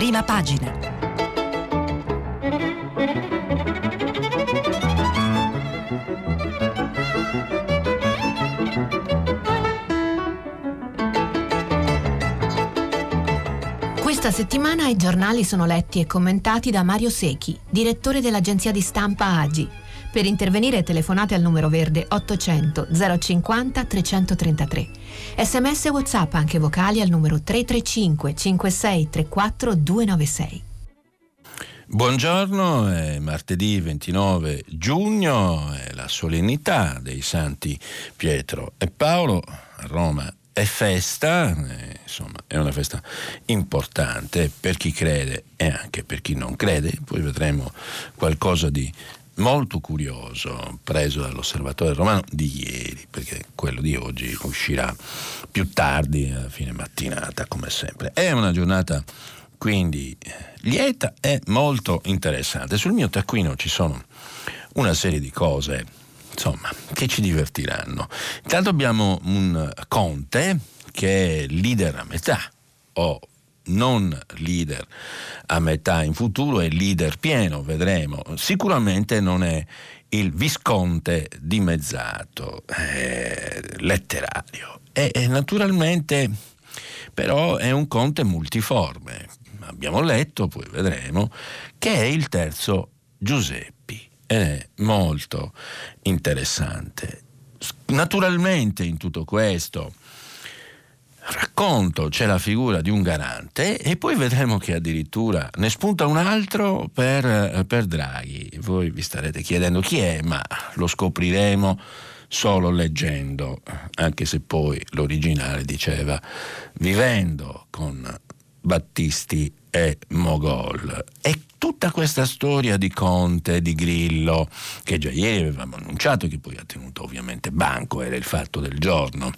prima pagina. Questa settimana i giornali sono letti e commentati da Mario Secchi, direttore dell'agenzia di stampa AGI. Per intervenire telefonate al numero verde 800 050 333. Sms e WhatsApp anche vocali al numero 335 56 34 296. Buongiorno, è martedì 29 giugno, è la solennità dei santi Pietro e Paolo a Roma è festa, eh, insomma è una festa importante per chi crede e anche per chi non crede, poi vedremo qualcosa di molto curioso preso dall'osservatore romano di ieri, perché quello di oggi uscirà più tardi, a fine mattinata, come sempre. È una giornata quindi lieta e molto interessante. Sul mio taccuino ci sono una serie di cose, insomma, che ci divertiranno. Intanto abbiamo un conte che è leader a metà, o non leader a metà in futuro, è leader pieno, vedremo. Sicuramente non è il visconte dimezzato, eh, letterario. E, e naturalmente però è un conte multiforme. Abbiamo letto, poi vedremo, che è il terzo Giuseppi. È molto interessante. Naturalmente in tutto questo racconto c'è la figura di un garante e poi vedremo che addirittura ne spunta un altro per, per Draghi. Voi vi starete chiedendo chi è, ma lo scopriremo solo leggendo, anche se poi l'originale diceva vivendo con Battisti e Mogol. E tutta questa storia di Conte, di Grillo, che già ieri avevamo annunciato, che poi ha tenuto ovviamente banco, era il fatto del giorno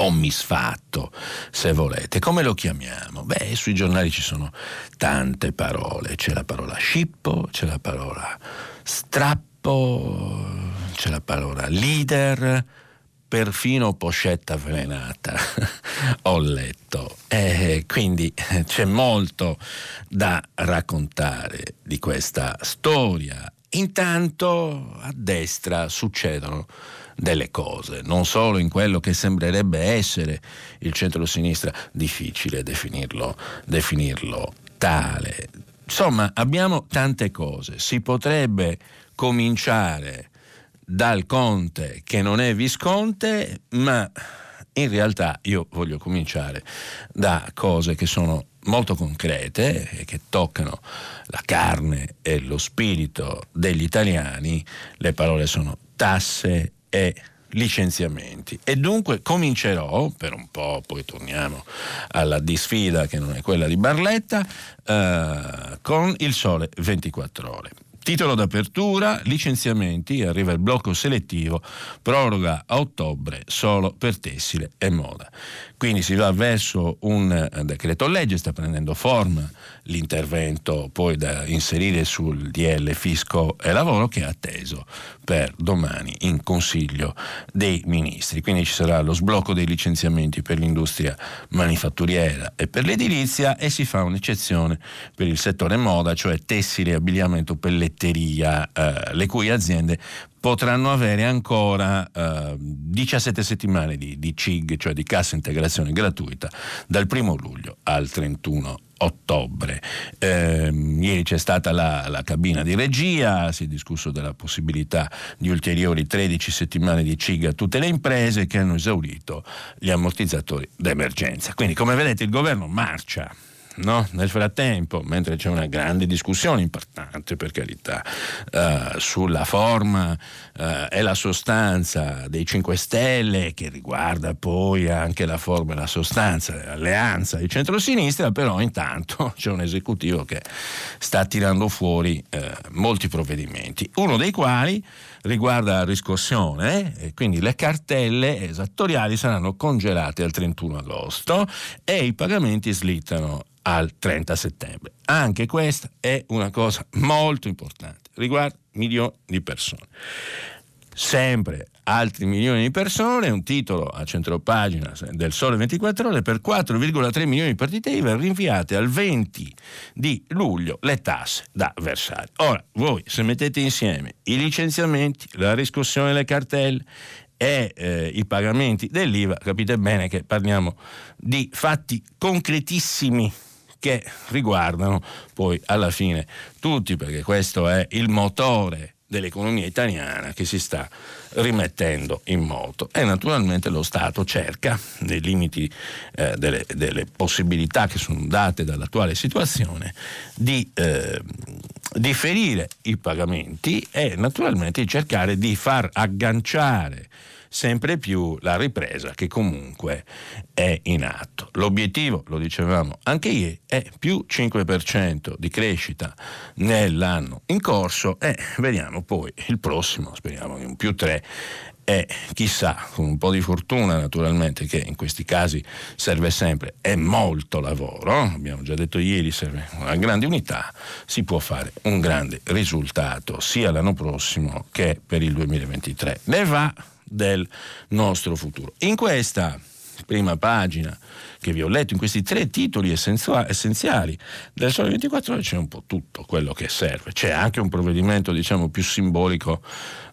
o misfatto, se volete. Come lo chiamiamo? Beh, sui giornali ci sono tante parole. C'è la parola scippo, c'è la parola strappo, c'è la parola leader, perfino poscetta avvelenata. Ho letto. E quindi c'è molto da raccontare di questa storia. Intanto a destra succedono delle cose, non solo in quello che sembrerebbe essere il centro-sinistra, difficile definirlo, definirlo tale. Insomma, abbiamo tante cose. Si potrebbe cominciare dal Conte che non è Visconte, ma in realtà io voglio cominciare da cose che sono molto concrete e che toccano la carne e lo spirito degli italiani. Le parole sono tasse e licenziamenti e dunque comincerò per un po', poi torniamo alla disfida che non è quella di Barletta, eh, con il sole 24 ore. Titolo d'apertura, licenziamenti, arriva il blocco selettivo, proroga a ottobre solo per tessile e moda. Quindi si va verso un eh, decreto legge, sta prendendo forma l'intervento poi da inserire sul DL Fisco e Lavoro che è atteso per domani in Consiglio dei Ministri. Quindi ci sarà lo sblocco dei licenziamenti per l'industria manifatturiera e per l'edilizia e si fa un'eccezione per il settore moda, cioè tessile, abbigliamento, pelletteria, eh, le cui aziende potranno avere ancora eh, 17 settimane di, di CIG, cioè di cassa integrazione gratuita, dal 1 luglio al 31 ottobre. Eh, ieri c'è stata la, la, cabina di regia, si è discusso della possibilità di ulteriori 13 settimane di CIG a tutte le imprese che hanno esaurito gli ammortizzatori d'emergenza. Quindi come vedete il governo marcia no? Nel frattempo, mentre c'è una grande discussione importante per carità uh, sulla forma uh, e la sostanza dei 5 Stelle, che riguarda poi anche la forma e la sostanza dell'alleanza di centrosinistra, però intanto c'è un esecutivo che sta tirando fuori uh, molti provvedimenti, uno dei quali riguarda la riscossione e quindi le cartelle esattoriali saranno congelate al 31 agosto e i pagamenti slittano al 30 settembre. Anche questa è una cosa molto importante, riguarda milioni di persone. sempre altri milioni di persone, un titolo a centropagina del Sole 24 ore per 4,3 milioni di partite IVA rinviate al 20 di luglio le tasse da versare. Ora, voi se mettete insieme i licenziamenti, la riscossione delle cartelle e eh, i pagamenti dell'IVA, capite bene che parliamo di fatti concretissimi che riguardano poi alla fine tutti, perché questo è il motore dell'economia italiana che si sta rimettendo in moto. E naturalmente lo Stato cerca, nei limiti eh, delle, delle, possibilità che sono date dall'attuale situazione, di eh, differire i pagamenti e naturalmente cercare di far agganciare sempre più la ripresa che comunque è in atto. L'obiettivo, lo dicevamo anche ieri, è più 5% di crescita nell'anno in corso e vediamo poi il prossimo, speriamo in un più 3 e chissà, con un po' di fortuna naturalmente, che in questi casi serve sempre, è molto lavoro, abbiamo già detto ieri, serve una grande unità, si può fare un grande risultato sia l'anno prossimo che per il 2023. Ne va del nostro futuro. In questa prima pagina che vi ho letto in questi tre titoli essenziali del Sole 24 ore c'è un po' tutto quello che serve. C'è anche un provvedimento diciamo più simbolico,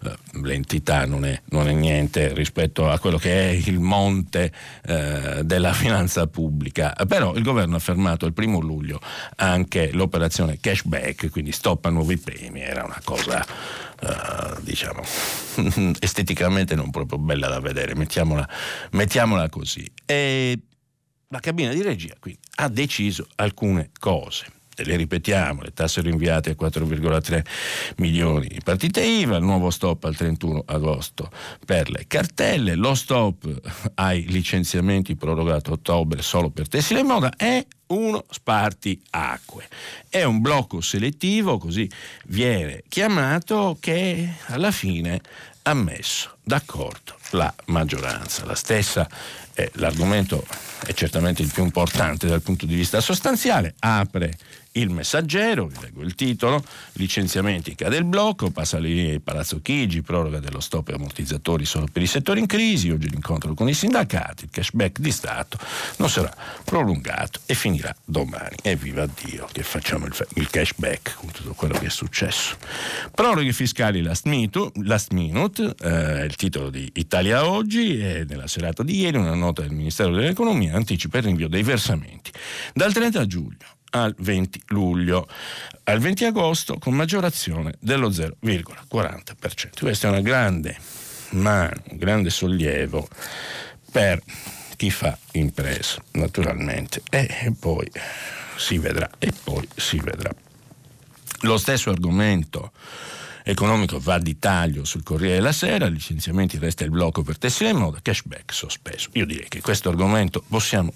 eh, l'entità non è, non è, niente rispetto a quello che è il monte eh, della finanza pubblica, però il governo ha fermato il primo luglio anche l'operazione cashback, quindi stop a nuovi premi, era una cosa uh, diciamo esteticamente non proprio bella da vedere, mettiamola, mettiamola così. E la cabina di regia quindi ha deciso alcune cose le ripetiamo, le tasse rinviate a 4,3 milioni di partite IVA, il nuovo stop al 31 agosto per le cartelle, lo stop ai licenziamenti prorogato a ottobre solo per tessile e moda e uno sparti acque. È un blocco selettivo, così viene chiamato, che alla fine ha messo d'accordo la maggioranza. La stessa, eh, l'argomento è certamente il più importante dal punto di vista sostanziale, apre il messaggero, vi leggo il titolo, licenziamenti cade il blocco, passa lì Palazzo Chigi, proroga dello stop e ammortizzatori solo per i settori in crisi, oggi l'incontro con i sindacati, il cashback di Stato non sarà prolungato e finirà domani. E viva Dio che facciamo il, il cashback con tutto quello che è successo. Proroghe fiscali last minute, last minute eh, il titolo di Italia Oggi e nella serata di ieri una nota del Ministero dell'Economia anticipa il rinvio dei versamenti dal 30 giugno al 20 luglio, al 20 agosto con maggiorazione dello 0,40%. Questa è una grande mano, un grande sollievo per chi fa impresa, naturalmente, e poi si vedrà, e poi si vedrà. Lo stesso argomento economico va di taglio sul Corriere della Sera, licenziamenti resta il blocco per tessile e moda, cashback sospeso. Io direi che questo argomento possiamo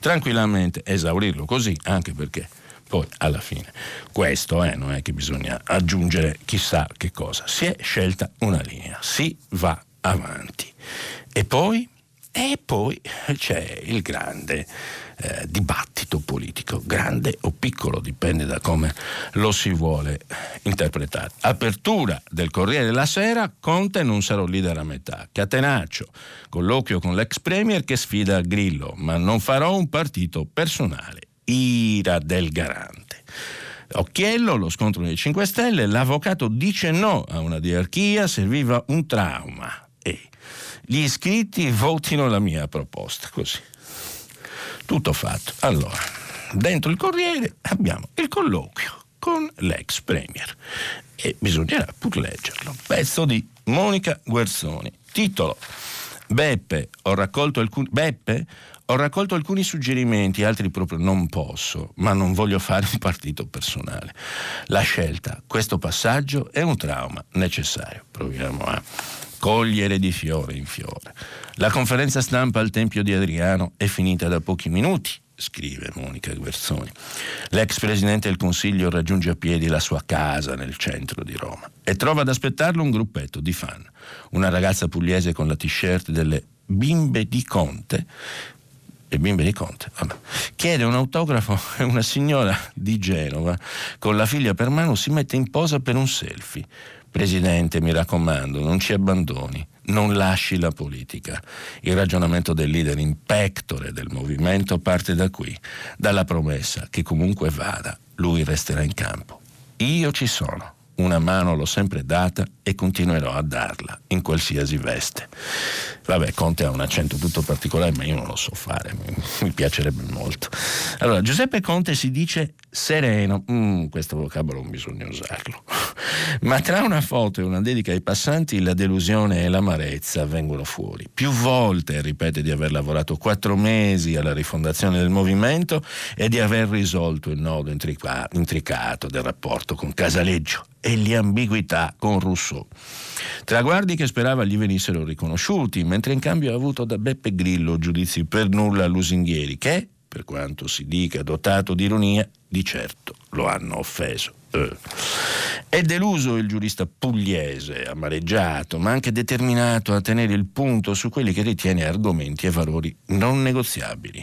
tranquillamente esaurirlo così, anche perché poi alla fine questo è, non è che bisogna aggiungere chissà che cosa. Si è scelta una linea, si va avanti. E poi? E poi c'è il grande eh, dibattito politico, grande o piccolo, dipende da come lo si vuole interpretare. Apertura del Corriere della Sera, Conte non sarò leader a metà. Catenaccio, colloquio con l'ex premier che sfida Grillo, ma non farò un partito personale. Ira del garante. Occhiello, lo scontro dei 5 Stelle, l'avvocato dice no a una diarchia, serviva un trauma gli iscritti votino la mia proposta, così. Tutto fatto. Allora, dentro il Corriere abbiamo il colloquio con l'ex Premier e bisognerà pur leggerlo. Pezzo di Monica Guerzoni. Titolo Beppe, ho raccolto alcuni Beppe, ho raccolto alcuni suggerimenti, altri proprio non posso, ma non voglio fare un partito personale. La scelta, questo passaggio è un trauma necessario. Proviamo a cogliere di fiore in fiore. La conferenza stampa al Tempio di Adriano è finita da pochi minuti, scrive Monica Guerzoni. L'ex presidente del Consiglio raggiunge a piedi la sua casa nel centro di Roma e trova ad aspettarlo un gruppetto di fan. Una ragazza pugliese con la t-shirt delle bimbe di Conte le bimbe di Conte. Vabbè. Chiede un autografo e una signora di Genova con la figlia per mano si mette in posa per un selfie. Presidente, mi raccomando, non ci abbandoni, non lasci la politica. Il ragionamento del leader in pectore del movimento parte da qui, dalla promessa che comunque vada, lui resterà in campo. Io ci sono una mano l'ho sempre data e continuerò a darla in qualsiasi veste. Vabbè, Conte ha un accento tutto particolare, ma io non lo so fare, mi, piacerebbe molto. Allora, Giuseppe Conte si dice sereno, mm, questo vocabolo non bisogna usarlo, ma tra una foto e una dedica ai passanti la delusione e l'amarezza vengono fuori. Più volte ripete di aver lavorato quattro mesi alla rifondazione del movimento e di aver risolto il nodo intricato del rapporto con Casaleggio e le ambiguità con Rousseau. Traguardi che sperava gli venissero riconosciuti, mentre in cambio ha avuto da Beppe Grillo giudizi per nulla lusinghieri che, per quanto si dica dotato di ironia, di certo lo hanno offeso. Eh. È deluso il giurista pugliese, amareggiato, ma anche determinato a tenere il punto su quelli che ritiene argomenti e valori non negoziabili.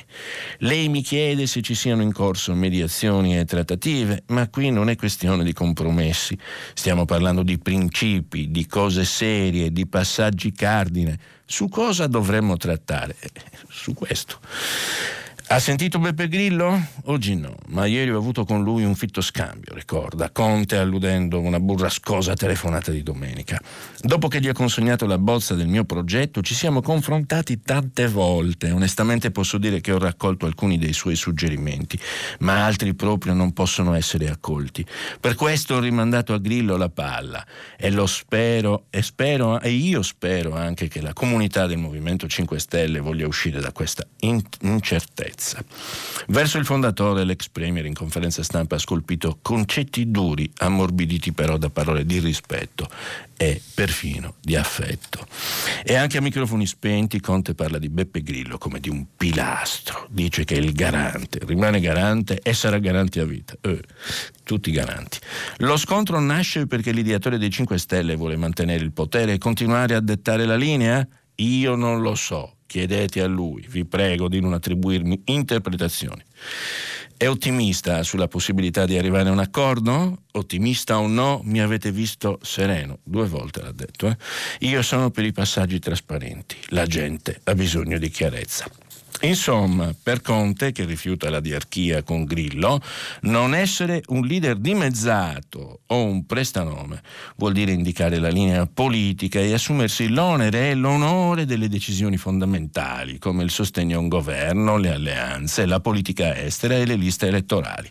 Lei mi chiede se ci siano in corso mediazioni e trattative, ma qui non è questione di compromessi. Stiamo parlando di principi, di cose serie, di passaggi cardine. Su cosa dovremmo trattare? Eh, su questo. Ha sentito Beppe Grillo? Oggi no, ma ieri ho avuto con lui un fitto scambio, ricorda, Conte alludendo a una burrascosa telefonata di domenica. Dopo che gli ho consegnato la bozza del mio progetto, ci siamo confrontati tante volte. Onestamente posso dire che ho raccolto alcuni dei suoi suggerimenti, ma altri proprio non possono essere accolti. Per questo ho rimandato a Grillo la palla e lo spero, e spero, e io spero anche che la comunità del Movimento 5 Stelle voglia uscire da questa incertezza sicurezza. Verso il fondatore, l'ex premier in conferenza stampa ha scolpito concetti duri, ammorbiditi però da parole di rispetto e perfino di affetto. E anche a microfoni spenti Conte parla di Beppe Grillo come di un pilastro, dice che è il garante, rimane garante e sarà garante a vita. Eh, tutti garanti. Lo scontro nasce perché l'ideatore dei 5 Stelle vuole mantenere il potere e continuare a dettare la linea? Io non lo so, chiedete a lui, vi prego di non attribuirmi interpretazioni. È ottimista sulla possibilità di arrivare a un accordo? Ottimista o no, mi avete visto sereno, due volte l'ha detto. Eh? Io sono per i passaggi trasparenti, la gente ha bisogno di chiarezza. Insomma, per Conte, che rifiuta la diarchia con Grillo, non essere un leader dimezzato o un prestanome vuol dire indicare la linea politica e assumersi l'onere e l'onore delle decisioni fondamentali, come il sostegno a un governo, le alleanze, la politica estera e le liste elettorali.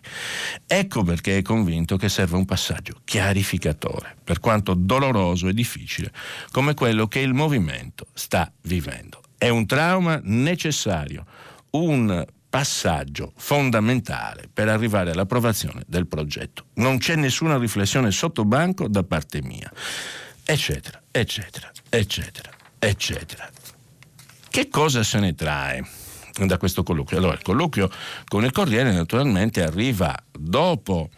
Ecco perché è convinto che serve un passaggio chiarificatore, per quanto doloroso e difficile, come quello che il movimento sta vivendo. È un trauma necessario, un passaggio fondamentale per arrivare all'approvazione del progetto. Non c'è nessuna riflessione sotto banco da parte mia, eccetera, eccetera, eccetera, eccetera. Che cosa se ne trae? da questo colloquio. Allora, il colloquio con il Corriere naturalmente arriva dopo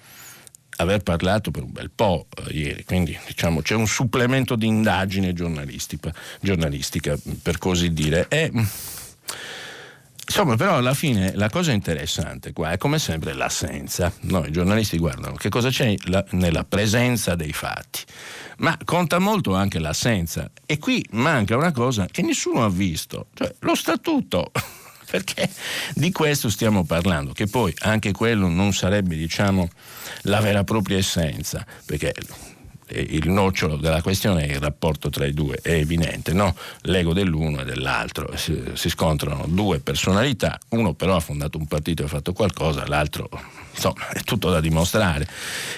aver parlato per un bel po' eh, ieri, quindi diciamo c'è un supplemento di indagine giornalistica, giornalistica per così dire. E, Insomma, però alla fine la cosa interessante qua è come sempre l'assenza. No, I giornalisti guardano che cosa c'è la, nella presenza dei fatti, ma conta molto anche l'assenza. E qui manca una cosa che nessuno ha visto, cioè lo statuto perché di questo stiamo parlando, che poi anche quello non sarebbe, diciamo, la vera propria essenza, perché il nocciolo della questione è il rapporto tra i due, è evidente, no? l'ego dell'uno e dell'altro, si, si, scontrano due personalità, uno però ha fondato un partito e ha fatto qualcosa, l'altro insomma è tutto da dimostrare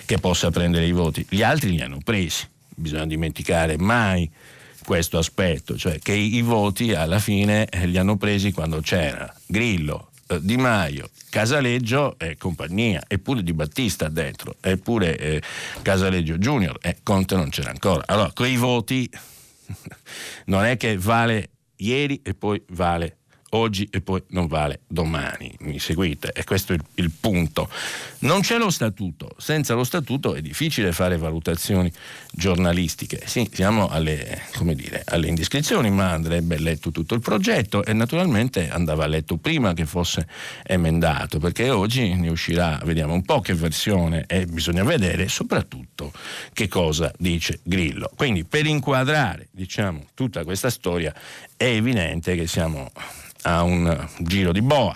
che possa prendere i voti, gli altri li hanno presi, bisogna dimenticare mai questo aspetto, cioè che i, voti alla fine eh, li hanno presi quando c'era Grillo, eh, Di Maio, Casaleggio e compagnia, eppure Di Battista dentro, eppure eh, Casaleggio Junior, e Conte non c'era ancora. Allora, quei voti non è che vale ieri e poi vale oggi e poi non vale domani. Mi seguite? E questo è il, il punto. Non c'è lo statuto. Senza lo statuto è difficile fare valutazioni giornalistiche. Sì, siamo alle, dire, alle indiscrezioni, ma andrebbe letto tutto il progetto e naturalmente andava letto prima che fosse emendato, perché oggi ne uscirà, vediamo un po' che versione e bisogna vedere soprattutto che cosa dice Grillo. Quindi per inquadrare diciamo, tutta questa storia è evidente che siamo a un giro di boa.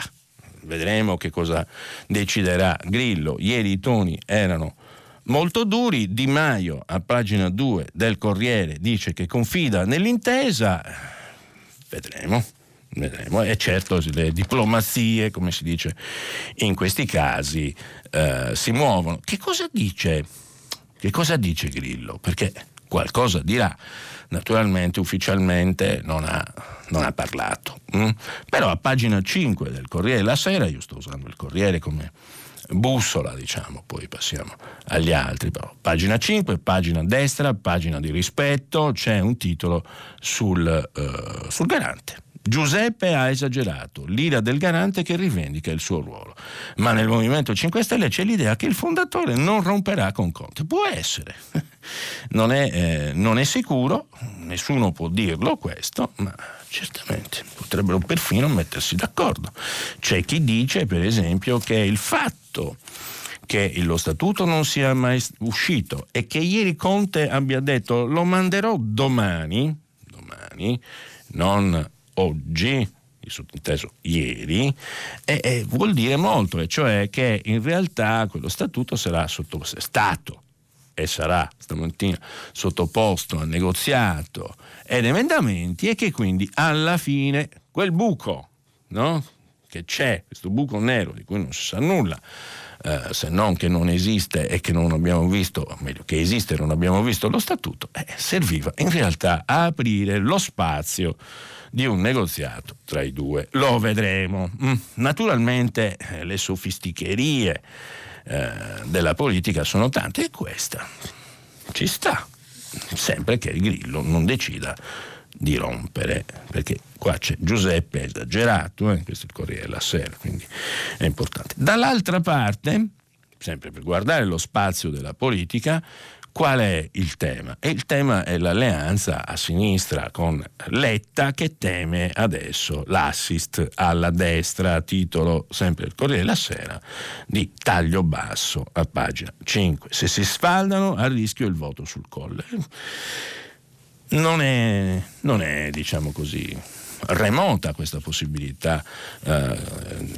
Vedremo che cosa deciderà Grillo. Ieri i toni erano molto duri. Di Maio, a pagina 2 del Corriere, dice che confida nell'intesa. Vedremo. Vedremo. E certo le diplomazie, come si dice in questi casi, eh, si muovono. Che cosa dice? Che cosa dice Grillo? Perché qualcosa dirà naturalmente ufficialmente non ha, non ha parlato. Mm? Però a pagina 5 del Corriere della Sera, io sto usando il Corriere come bussola, diciamo, poi passiamo agli altri. Però, pagina 5, pagina destra, pagina di rispetto, c'è un titolo sul, uh, sul garante. Giuseppe ha esagerato, l'ira del garante che rivendica il suo ruolo. Ma nel Movimento 5 Stelle c'è l'idea che il fondatore non romperà con Conte. Può essere, non è, eh, non è sicuro, nessuno può dirlo questo, ma certamente potrebbero perfino mettersi d'accordo. C'è chi dice, per esempio, che il fatto che lo statuto non sia mai uscito e che ieri Conte abbia detto lo manderò domani, domani, non oggi, sottinteso ieri, e, e vuol dire molto, e cioè che in realtà quello statuto sarà sotto, stato e sarà stamattina sottoposto a negoziato ed emendamenti e che quindi alla fine quel buco no? che c'è, questo buco nero di cui non si sa nulla, eh, se non che non esiste e che non abbiamo visto, meglio che esiste e non abbiamo visto lo statuto, eh, serviva in realtà a aprire lo spazio di un negoziato tra i due. Lo vedremo. Mm. Naturalmente eh, le sofisticherie eh, della politica sono tante e questa ci sta, sempre che il grillo non decida di rompere, perché qua c'è Giuseppe esagerato, eh? questo è il Corriere della Sera, quindi è importante. Dall'altra parte, sempre per guardare lo spazio della politica, Qual è il tema? E il tema è l'alleanza a sinistra con Letta che teme adesso l'assist alla destra, titolo sempre il Corriere della Sera, di taglio basso a pagina 5. Se si sfaldano a rischio il voto sul colle. Non è, non è diciamo così, remota questa possibilità eh,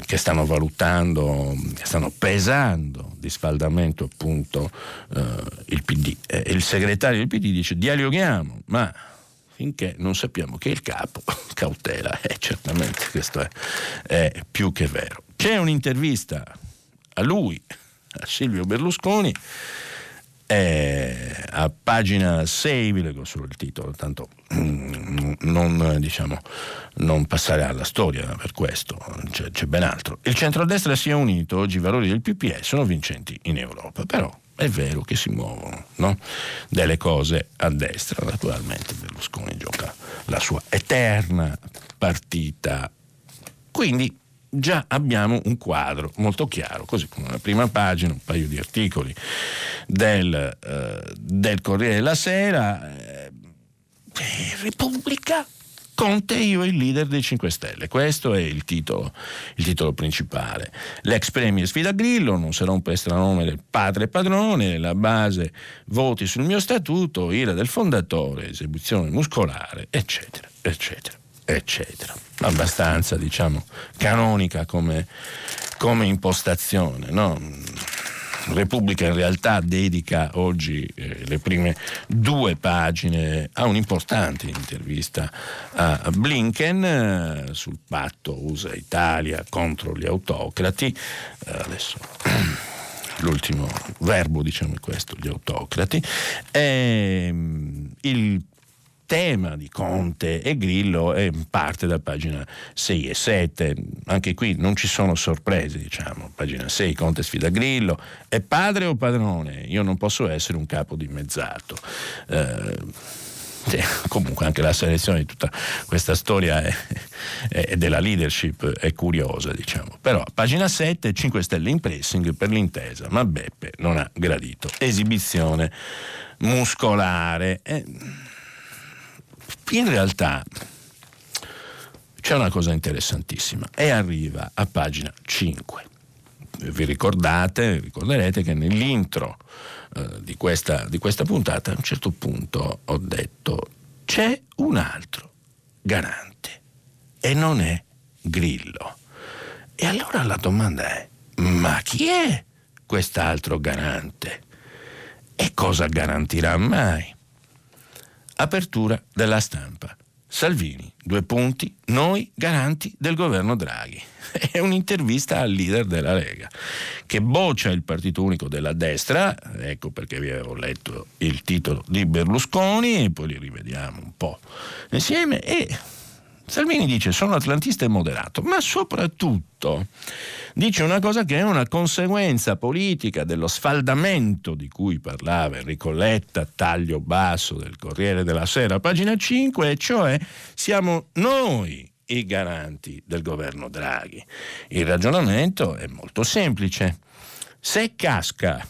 che stanno valutando, che stanno pesando di sfaldamento appunto eh, il PD. E il segretario del PD dice dialoghiamo, ma finché non sappiamo che il capo cautela, eh, certamente questo è, è più che vero. C'è un'intervista a lui, a Silvio Berlusconi, è a pagina 6, vi leggo solo il titolo, tanto mm, non, diciamo, non passare alla storia per questo, c'è, c'è ben altro. Il centrodestra si è unito, oggi i valori del PPE sono vincenti in Europa, però è vero che si muovono no? delle cose a destra, naturalmente Berlusconi gioca la sua eterna partita. Quindi già abbiamo un quadro molto chiaro, così come una prima pagina, un paio di articoli del, eh, del Corriere della Sera, eh, Repubblica, Conte io il leader dei 5 Stelle. Questo è il titolo, il titolo principale. L'ex premier sfida Grillo, non sarà un prestranome del padre padrone, la base voti sul mio statuto, ira del fondatore, esecuzione muscolare, eccetera, eccetera eccetera. Abbastanza, diciamo, canonica come, come impostazione. No? Repubblica in realtà dedica oggi eh, le prime due pagine a un'importante intervista a Blinken eh, sul patto USA-Italia contro gli autocrati. Eh, adesso l'ultimo verbo diciamo è questo, gli autocrati. E, ehm, il tema di Conte e Grillo è parte da pagina 6 e 7. Anche qui non ci sono sorprese, diciamo. Pagina 6, Conte sfida Grillo. È padre o padrone? Io non posso essere un capo dimezzato. Eh, sì, comunque anche la selezione di tutta questa storia è, della leadership è curiosa, diciamo. Però pagina 7, 5 stelle in pressing per l'intesa, ma Beppe non ha gradito. Esibizione muscolare. Eh, in realtà c'è una cosa interessantissima e arriva a pagina 5. Vi ricordate, ricorderete che nell'intro eh, di, questa, di questa puntata a un certo punto ho detto c'è un altro garante e non è Grillo. E allora la domanda è ma chi è quest'altro garante? E cosa garantirà mai? Apertura della stampa. Salvini, due punti, noi garanti del governo Draghi. È un'intervista al leader della Lega, che boccia il partito unico della destra, ecco perché vi avevo letto il titolo di Berlusconi, e poi li rivediamo un po' insieme, e Salvini dice sono atlantista e moderato, ma soprattutto dice una cosa che è una conseguenza politica dello sfaldamento di cui parlava Enrico Letta, taglio basso del Corriere della Sera, pagina 5, e cioè siamo noi i garanti del governo Draghi. Il ragionamento è molto semplice. Se casca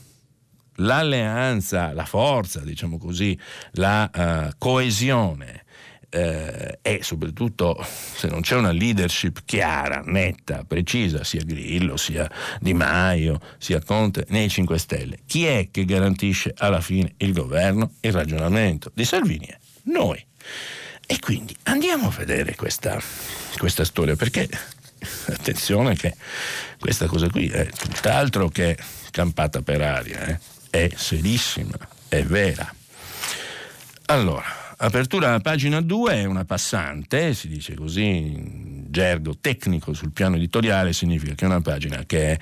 l'alleanza, la forza, diciamo così, la uh, coesione eh, e soprattutto se non c'è una leadership chiara, netta, precisa, sia Grillo, sia Di Maio, sia Conte, nei 5 Stelle, chi è che garantisce alla fine il governo? Il ragionamento di Salvini è noi. E quindi andiamo a vedere questa, questa storia, perché attenzione che questa cosa qui è tutt'altro che campata per aria, eh? è serissima, è vera. Allora, Apertura a pagina 2 è una passante, si dice così in gergo tecnico sul piano editoriale, significa che è una pagina che è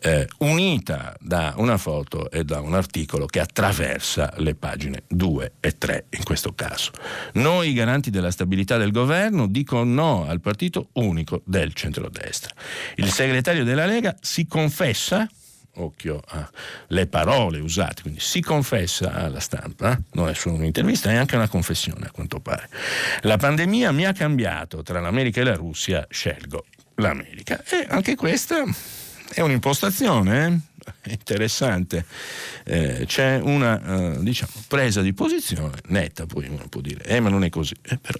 eh, unita da una foto e da un articolo che attraversa le pagine 2 e 3 in questo caso. Noi garanti della stabilità del governo dicono no al partito unico del centrodestra. Il segretario della Lega si confessa occhio alle parole usate, quindi si confessa alla stampa, non è solo un'intervista, è anche una confessione a quanto pare. La pandemia mi ha cambiato, tra l'America e la Russia scelgo l'America. E anche questa è un'impostazione eh? interessante, eh, c'è una eh, diciamo, presa di posizione netta, poi uno può dire, eh ma non è così, eh, però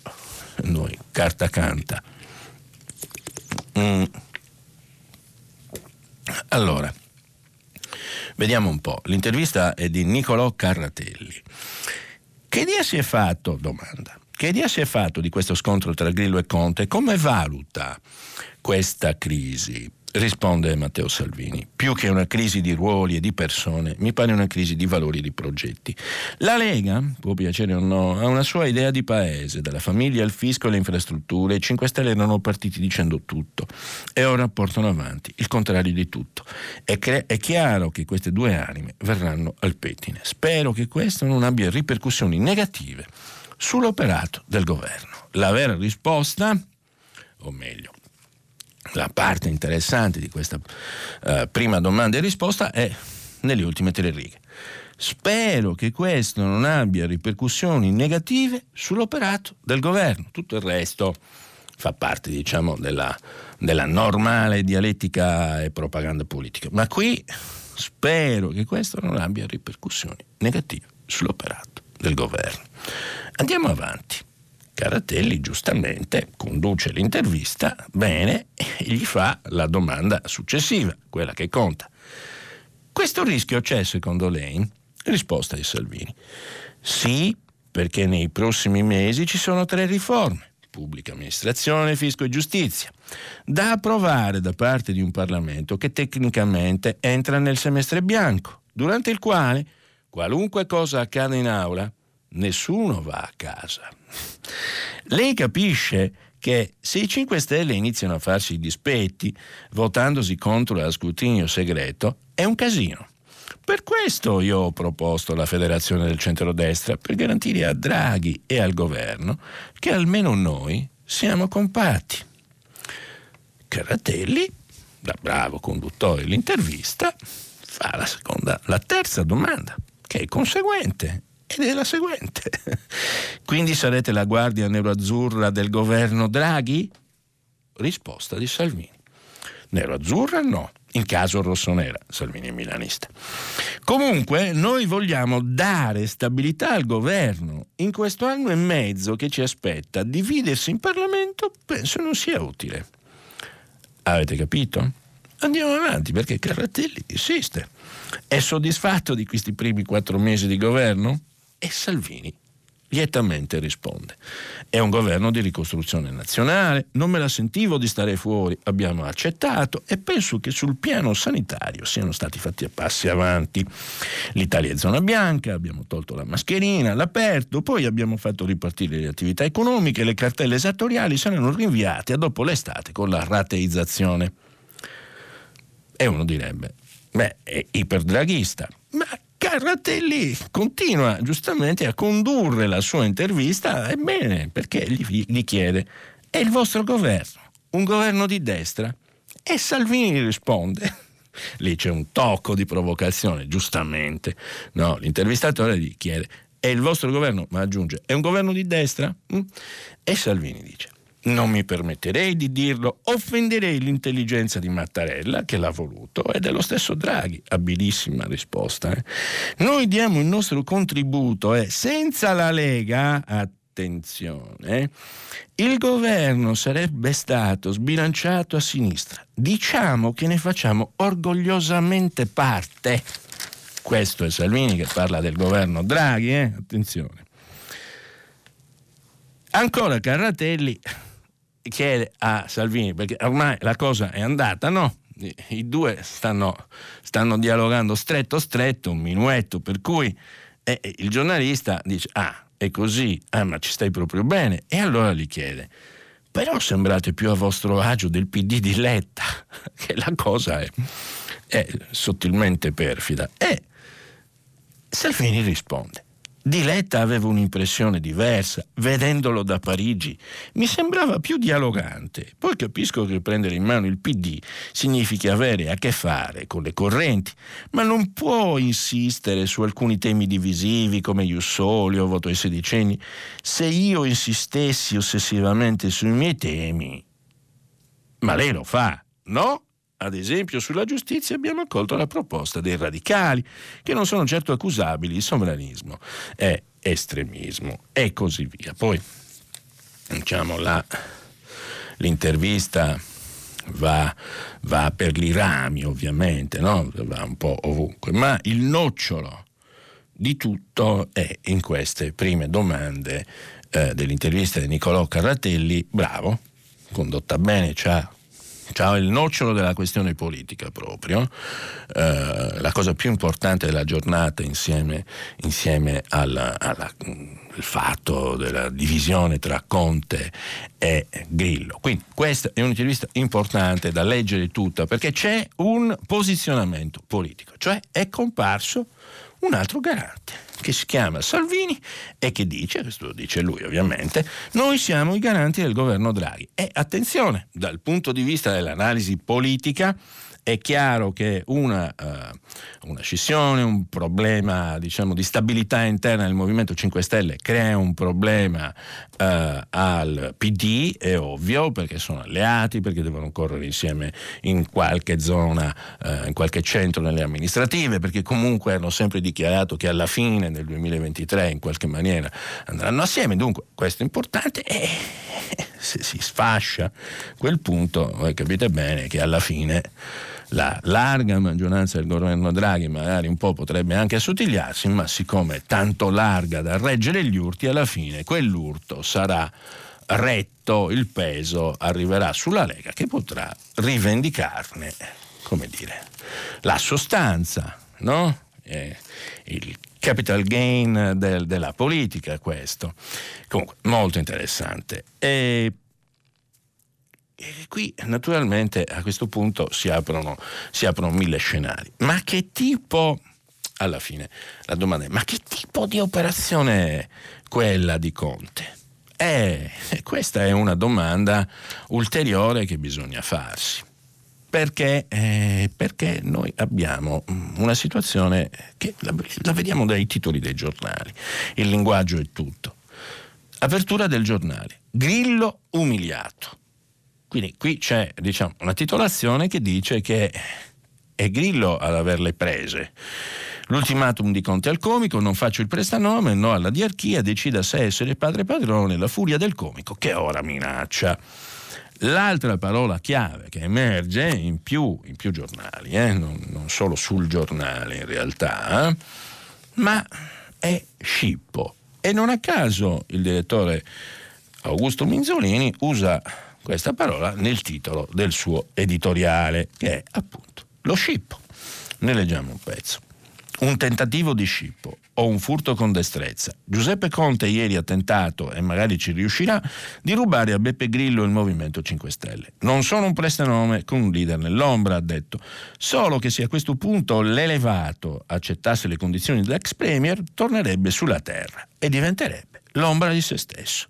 noi carta canta. Mm. Allora, Vediamo un po'. L'intervista è di Niccolò Carratelli. Che idea si è fatto? Domanda. Che idea si è fatto di questo scontro tra Grillo e Conte? Come valuta questa crisi? Risponde Matteo Salvini, più che una crisi di ruoli e di persone, mi pare una crisi di valori e di progetti. La Lega, può piacere o no, ha una sua idea di paese, dalla famiglia al fisco alle infrastrutture. I 5 Stelle erano partiti dicendo tutto e ora portano avanti il contrario di tutto. È, cre- è chiaro che queste due anime verranno al pettine. Spero che questo non abbia ripercussioni negative sull'operato del governo. La vera risposta, o meglio, la parte interessante di questa uh, prima domanda e risposta è nelle ultime tre righe. Spero che questo non abbia ripercussioni negative sull'operato del governo. Tutto il resto fa parte, diciamo, della, della normale dialettica e propaganda politica. Ma qui spero che questo non abbia ripercussioni negative sull'operato del governo. Andiamo avanti. Caratelli giustamente conduce l'intervista bene e gli fa la domanda successiva, quella che conta. Questo rischio c'è secondo lei? Risposta di Salvini. Sì, perché nei prossimi mesi ci sono tre riforme, pubblica amministrazione, fisco e giustizia, da approvare da parte di un Parlamento che tecnicamente entra nel semestre bianco, durante il quale qualunque cosa accada in aula nessuno va a casa. Lei capisce che se i 5 Stelle iniziano a farsi i dispetti votandosi contro lo scrutinio segreto, è un casino. Per questo io ho proposto la federazione del centrodestra per garantire a Draghi e al governo che almeno noi siamo compatti. Caratelli, da bravo conduttore dell'intervista, fa la seconda, la terza domanda, che è conseguente ed è la seguente. Quindi sarete la guardia nero-azzurra del governo Draghi? Risposta di Salvini. Nero-azzurra no, in caso rossonera, Salvini è milanista. Comunque noi vogliamo dare stabilità al governo. In questo anno e mezzo che ci aspetta, dividersi in Parlamento penso non sia utile. Avete capito? Andiamo avanti perché Carratelli insiste. È soddisfatto di questi primi quattro mesi di governo? E Salvini lietamente risponde. È un governo di ricostruzione nazionale, non me la sentivo di stare fuori, abbiamo accettato e penso che sul piano sanitario siano stati fatti passi avanti. L'Italia è zona bianca, abbiamo tolto la mascherina, l'aperto, poi abbiamo fatto ripartire le attività economiche, le cartelle esattoriali saranno rinviate a dopo l'estate con la rateizzazione. E uno direbbe, beh, è iperdraghista, ma Carratelli continua giustamente a condurre la sua intervista, ebbene, perché gli, gli chiede, è il vostro governo, un governo di destra? E Salvini risponde, lì c'è un tocco di provocazione, giustamente, no, l'intervistatore gli chiede, è il vostro governo, ma aggiunge, è un governo di destra? Mm? E Salvini dice, non mi permetterei di dirlo, offenderei l'intelligenza di Mattarella che l'ha voluto ed è lo stesso Draghi. Abilissima risposta. Eh? Noi diamo il nostro contributo e eh? senza la Lega, attenzione, il governo sarebbe stato sbilanciato a sinistra. Diciamo che ne facciamo orgogliosamente parte. Questo è Salvini che parla del governo Draghi, eh? attenzione. Ancora Carratelli chiede a Salvini, perché ormai la cosa è andata, no? I, due stanno, stanno, dialogando stretto stretto, un minuetto, per cui eh, il giornalista dice, ah, è così, ah, ma ci stai proprio bene, e allora gli chiede, però sembrate più a vostro agio del PD di Letta, che la cosa è, è sottilmente perfida. E Salvini risponde, di Letta avevo un'impressione diversa, vedendolo da Parigi. Mi sembrava più dialogante. Poi capisco che prendere in mano il PD significa avere a che fare con le correnti, ma non può insistere su alcuni temi divisivi come Jussoli o voto ai sedicenni. Se io insistessi ossessivamente sui miei temi, ma lei lo fa, no? Ad esempio, sulla giustizia abbiamo accolto la proposta dei radicali, che non sono certo accusabili di sovranismo e estremismo e così via. Poi, diciamo, la, l'intervista va, va, per i rami, ovviamente, no? va un po' ovunque, ma il nocciolo di tutto è in queste prime domande eh, dell'intervista di Niccolò Carratelli, bravo, condotta bene, c'ha Ciao, il nocciolo della questione politica proprio, eh, la cosa più importante della giornata insieme, insieme al fatto della divisione tra Conte e Grillo. Quindi questa è un'intervista importante da leggere tutta perché c'è un posizionamento politico, cioè è comparso un altro garante che si chiama Salvini e che dice, questo lo dice lui ovviamente, noi siamo i garanti del governo Draghi. E attenzione, dal punto di vista dell'analisi politica, è chiaro che una, uh, una, scissione, un problema diciamo, di stabilità interna del Movimento 5 Stelle crea un problema uh, al PD, è ovvio, perché sono alleati, perché devono correre insieme in qualche zona, uh, in qualche centro nelle amministrative, perché comunque hanno sempre dichiarato che alla fine del 2023 in qualche maniera andranno assieme. Dunque questo è importante e se si sfascia quel punto, voi capite bene che alla fine la larga maggioranza del governo Draghi magari un po' potrebbe anche assottigliarsi, ma siccome è tanto larga da reggere gli urti, alla fine quell'urto sarà retto, il peso arriverà sulla Lega che potrà rivendicarne, come dire, la sostanza, no? Eh, il capital gain del, della politica questo. Comunque, molto interessante. E e qui naturalmente a questo punto si aprono, si aprono mille scenari. Ma che tipo, alla fine, la domanda è, ma che tipo di operazione è quella di Conte? Eh, questa è una domanda ulteriore che bisogna farsi. perché, eh, perché, noi abbiamo mm, una situazione che la, la vediamo dai titoli dei giornali, il linguaggio è tutto. Apertura del giornale, Grillo umiliato. Quindi qui c'è diciamo, una titolazione che dice che è Grillo ad averle prese. L'ultimatum di Conte al comico, non faccio il prestanome, no alla diarchia, decida se essere padre padrone, la furia del comico che ora minaccia. L'altra parola chiave che emerge in più, in più giornali, eh, non, non, solo sul giornale in realtà, eh, ma è scippo. E non a caso il direttore Augusto Minzolini usa questa parola nel titolo del suo editoriale, che è appunto lo scippo. Ne leggiamo un pezzo un tentativo di scippo o un furto con destrezza. Giuseppe Conte ieri ha tentato, e magari ci riuscirà, di rubare a Beppe Grillo il Movimento 5 Stelle. Non sono un prestanome con un leader nell'ombra, ha detto. Solo che se a questo punto l'elevato accettasse le condizioni dell'ex premier, tornerebbe sulla terra e diventerebbe l'ombra di se stesso.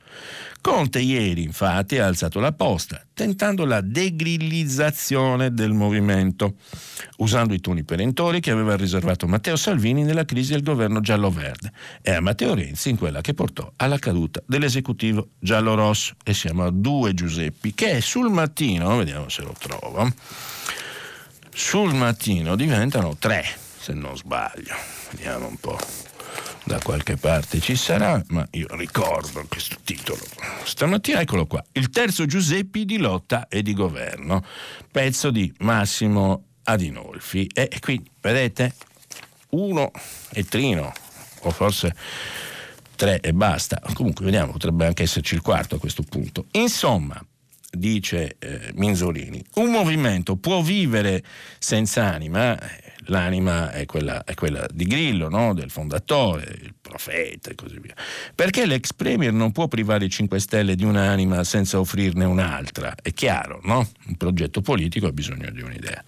Conte ieri infatti ha alzato la posta, tentando la degrillizzazione del movimento, usando i toni perentori che aveva riservato Matteo Salvini nella crisi del governo giallo-verde e a Matteo Renzi in quella che portò alla caduta dell'esecutivo giallo-rosso. E siamo a due Giuseppi che sul mattino, vediamo se lo trovo, sul mattino diventano tre, se non sbaglio. Vediamo un po' da qualche parte ci sarà, ma io ricordo questo titolo. Stamattina eccolo qua, il terzo Giuseppi di lotta e di governo, pezzo di Massimo Adinolfi. E qui, vedete, uno e trino, o forse tre e basta. Comunque, vediamo, potrebbe anche esserci il quarto a questo punto. Insomma, dice eh, Minzolini, un movimento può vivere senza anima, l'anima è quella, è quella di Grillo, no? del fondatore, il profeta e così via. Perché l'ex premier non può privare i 5 Stelle di un'anima senza offrirne un'altra? È chiaro, no? Un progetto politico ha bisogno di un'idea.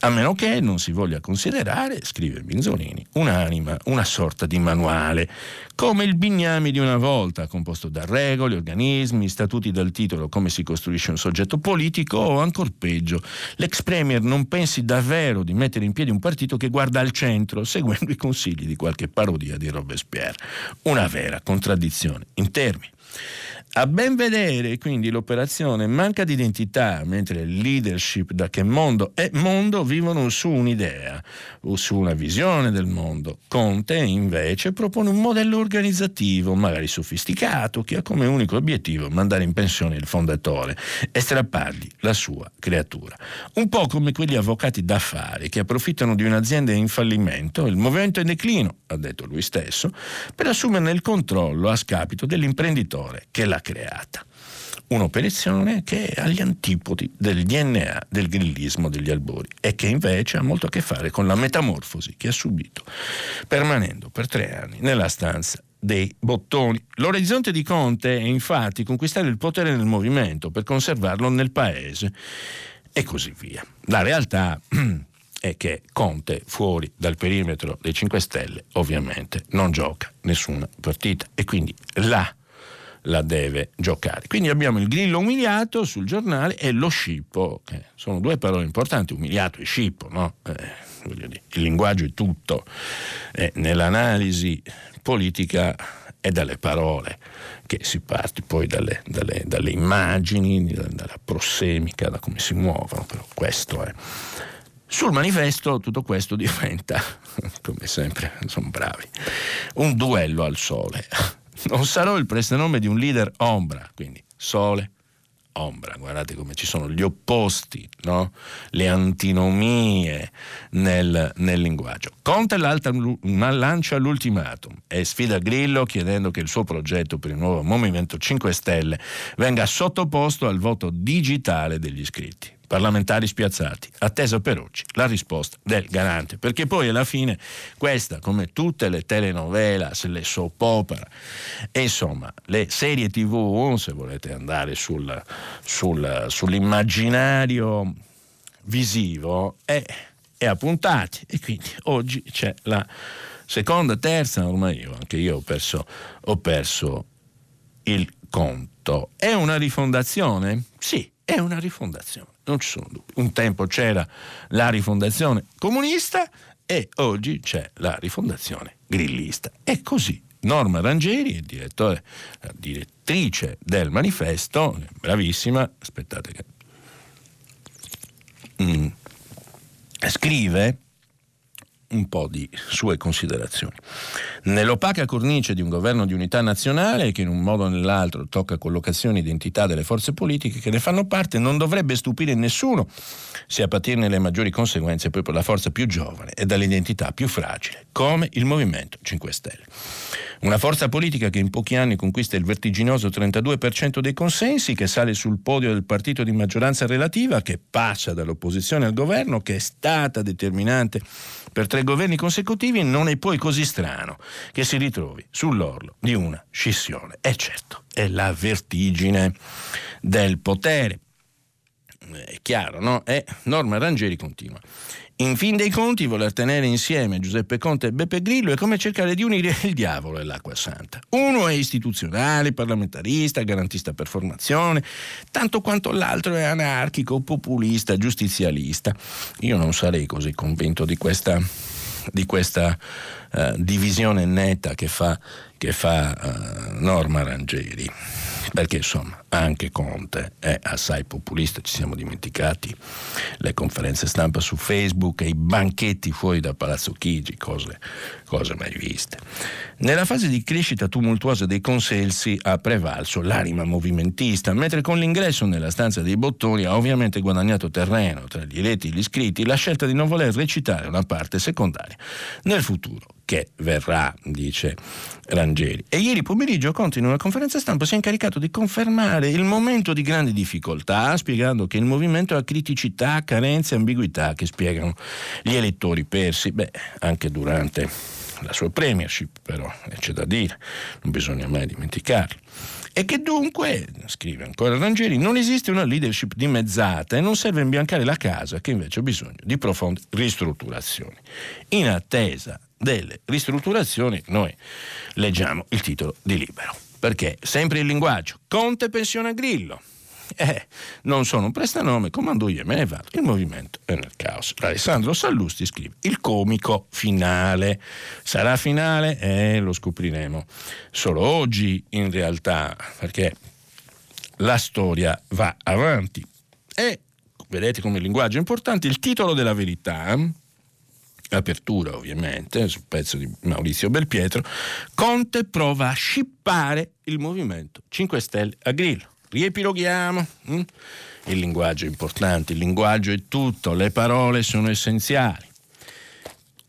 A meno che non si voglia considerare, scrive Binzolini, un'anima, una sorta di manuale, come il bignami di una volta, composto da regole, organismi, statuti dal titolo come si costruisce un soggetto politico o ancora peggio, l'ex premier non pensi davvero di mettere in piedi un partito che guarda al centro, seguendo i consigli di qualche parodia di. Robespierre. Una vera contraddizione in termini. A ben vedere, quindi, l'operazione manca di identità, mentre il leadership da che mondo è mondo vivono su un'idea o su una visione del mondo. Conte, invece, propone un modello organizzativo, magari sofisticato, che ha come unico obiettivo mandare in pensione il fondatore e strappargli la sua creatura. Un po' come quegli avvocati d'affari che approfittano di un'azienda in fallimento, il movimento è in declino, ha detto lui stesso, per assumerne il controllo a scapito dell'imprenditore che l'ha creata. Un'operazione che è agli antipodi del DNA del grillismo degli albori e che invece ha molto a che fare con la metamorfosi che ha subito, permanendo per tre anni nella stanza dei bottoni. L'orizzonte di Conte è infatti conquistare il potere nel movimento per conservarlo nel paese e così via. La realtà è che Conte fuori dal perimetro dei 5 Stelle ovviamente non gioca nessuna partita e quindi là la deve giocare. Quindi abbiamo il grillo umiliato sul giornale e lo scippo, che sono due parole importanti, umiliato e scippo, no? eh, il linguaggio è tutto, eh, nell'analisi politica è dalle parole che si parte poi dalle, dalle, dalle immagini, dalla prossemica, da come si muovono, però questo è. Sul manifesto tutto questo diventa, come sempre, sono bravi, un duello al sole non sarò il prestanome di un leader ombra, quindi sole, ombra. Guardate come ci sono gli opposti, no? le antinomie nel, nel linguaggio. Conte lancia l'ultimatum e sfida Grillo chiedendo che il suo progetto per il nuovo Movimento 5 Stelle venga sottoposto al voto digitale degli iscritti parlamentari spiazzati. Attesa per oggi la risposta del garante, perché poi alla fine questa, come tutte le telenovelas, le soap opera e insomma le serie tv, se volete andare sul, sul, sull'immaginario visivo, è, è a puntati e quindi oggi c'è la seconda, terza, ormai io, anche io ho perso, ho perso il conto. È una rifondazione? Sì, è una rifondazione non ci sono dubbi. Un tempo c'era la rifondazione comunista e oggi c'è la rifondazione grillista. E così Norma Rangeri, direttrice del manifesto, bravissima, aspettate che... Mm, scrive un po' di sue considerazioni. Nell'opaca cornice di un governo di unità nazionale che in un modo o nell'altro tocca collocazione e identità delle forze politiche che ne fanno parte, non dovrebbe stupire nessuno se a patirne le maggiori conseguenze proprio la forza più giovane e dall'identità più fragile, come il Movimento 5 Stelle. Una forza politica che in pochi anni conquista il vertiginoso 32% dei consensi, che sale sul podio del partito di maggioranza relativa, che passa dall'opposizione al governo, che è stata determinante per tre governi consecutivi, non è poi così strano che si ritrovi sull'orlo di una scissione. E certo, è la vertigine del potere. È chiaro, no? E Norma Rangeri continua. In fin dei conti, voler tenere insieme Giuseppe Conte e Beppe Grillo è come cercare di unire il diavolo e l'acqua santa. Uno è istituzionale, parlamentarista, garantista per formazione, tanto quanto l'altro è anarchico, populista, giustizialista. Io non sarei così convinto di questa, di questa uh, divisione netta che fa, che fa uh, Norma Rangeri perché insomma anche Conte è assai populista, ci siamo dimenticati le conferenze stampa su Facebook e i banchetti fuori da Palazzo Chigi, cose, cose mai viste. Nella fase di crescita tumultuosa dei consensi ha prevalso l'anima movimentista, mentre con l'ingresso nella stanza dei bottoni ha ovviamente guadagnato terreno tra gli eletti e gli iscritti la scelta di non voler recitare una parte secondaria nel futuro che verrà, dice Rangeri. E ieri pomeriggio Conte in una conferenza stampa si è incaricato di confermare il momento di grandi difficoltà, spiegando che il movimento ha criticità, carenze ambiguità che spiegano gli elettori persi, beh, anche durante la sua premiership, però c'è da dire, non bisogna mai dimenticarlo. E che dunque, scrive ancora Rangeri, non esiste una leadership dimezzata e non serve imbiancare la casa che invece ha bisogno di profonde ristrutturazioni. In attesa delle ristrutturazioni, noi leggiamo il titolo di Libero. Perché sempre il linguaggio, Conte pensione a Grillo. Eh, non sono un prestanome, comando io e me ne vado. Il movimento è nel caos. Alessandro Sallusti scrive: Il comico finale. Sarà finale? Eh, lo scopriremo solo oggi, in realtà, perché la storia va avanti. E vedete come il linguaggio è importante. Il titolo della verità apertura ovviamente, sul pezzo di Maurizio Belpietro, Conte prova a scippare il movimento 5 Stelle a Grillo. Riepiloghiamo. Hm? Il linguaggio è importante, il linguaggio è tutto, le parole sono essenziali.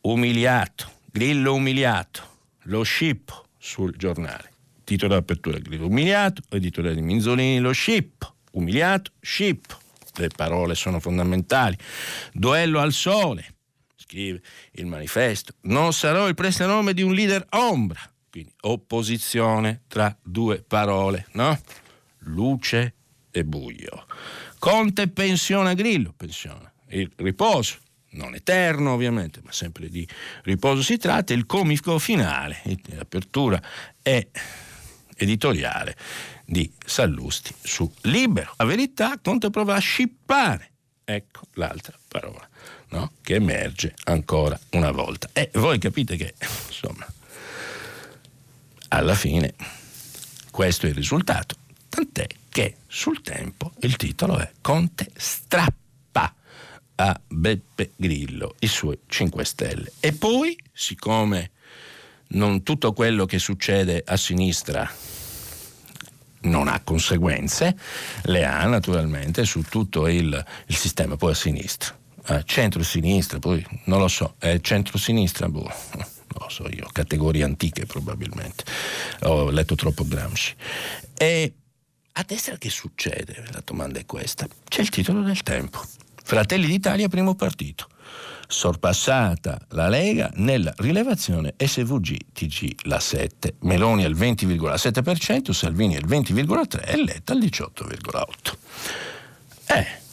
Umiliato, Grillo umiliato, lo scippo sul giornale. Titolo d'apertura Grillo umiliato, editoriale di Minzolini, lo scippo, umiliato, scippo. Le parole sono fondamentali. Duello al sole, scrive il manifesto, non sarò il prestanome di un leader ombra, quindi opposizione tra due parole, no? Luce e buio. Conte pensiona Grillo, pensiona il riposo, non eterno ovviamente, ma sempre di riposo si tratta, il comico finale, l'apertura è editoriale di Sallusti su Libero. La verità, Conte prova a scippare, ecco l'altra parola no? che emerge ancora una volta. E voi capite che, insomma, alla fine questo è il risultato. Tant'è che sul tempo il titolo è Conte strappa a Beppe Grillo i suoi 5 Stelle. E poi, siccome non tutto quello che succede a sinistra non ha conseguenze, le ha naturalmente su tutto il, il sistema poi a sinistra eh, centro-sinistra, poi non lo so, è centro-sinistra, boh, non lo so io, categorie antiche probabilmente, ho letto troppo Gramsci. E a destra che succede? La domanda è questa. C'è il titolo del tempo. Fratelli d'Italia, primo partito. Sorpassata la Lega nella rilevazione SVG-TG la 7. Meloni al 20,7%, Salvini al 20,3% e Letta al 18,8%. Eh,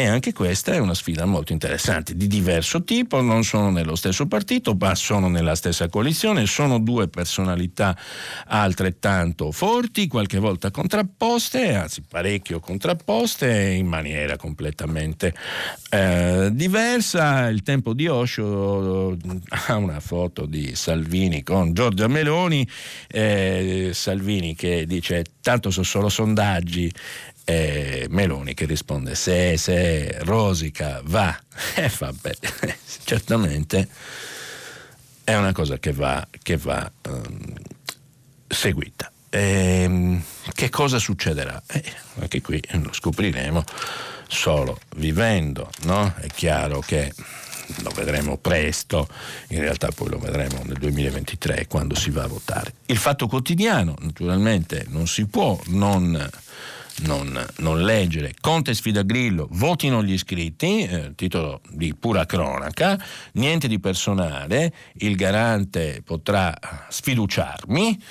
E anche questa è una sfida molto interessante, di diverso tipo, non sono nello stesso partito, ma sono nella stessa coalizione, sono due personalità altrettanto forti, qualche volta contrapposte, anzi parecchio contrapposte, in maniera completamente eh, diversa. Il tempo di Osho ha una foto di Salvini con Giorgia Meloni, eh, Salvini che dice tanto sono solo sondaggi eh, Meloni che risponde se, se, rosica, va. E eh, vabbè, certamente è una cosa che va, che va um, seguita. E, ehm, che cosa succederà? Eh, anche qui lo scopriremo solo vivendo, no? È chiaro che lo vedremo presto, in realtà poi lo vedremo nel 2023 quando si va a votare. Il fatto quotidiano, naturalmente, non si può non non, non, leggere. Conte sfida Grillo, votino gli iscritti, eh, titolo di pura cronaca, niente di personale, il garante potrà sfiduciarmi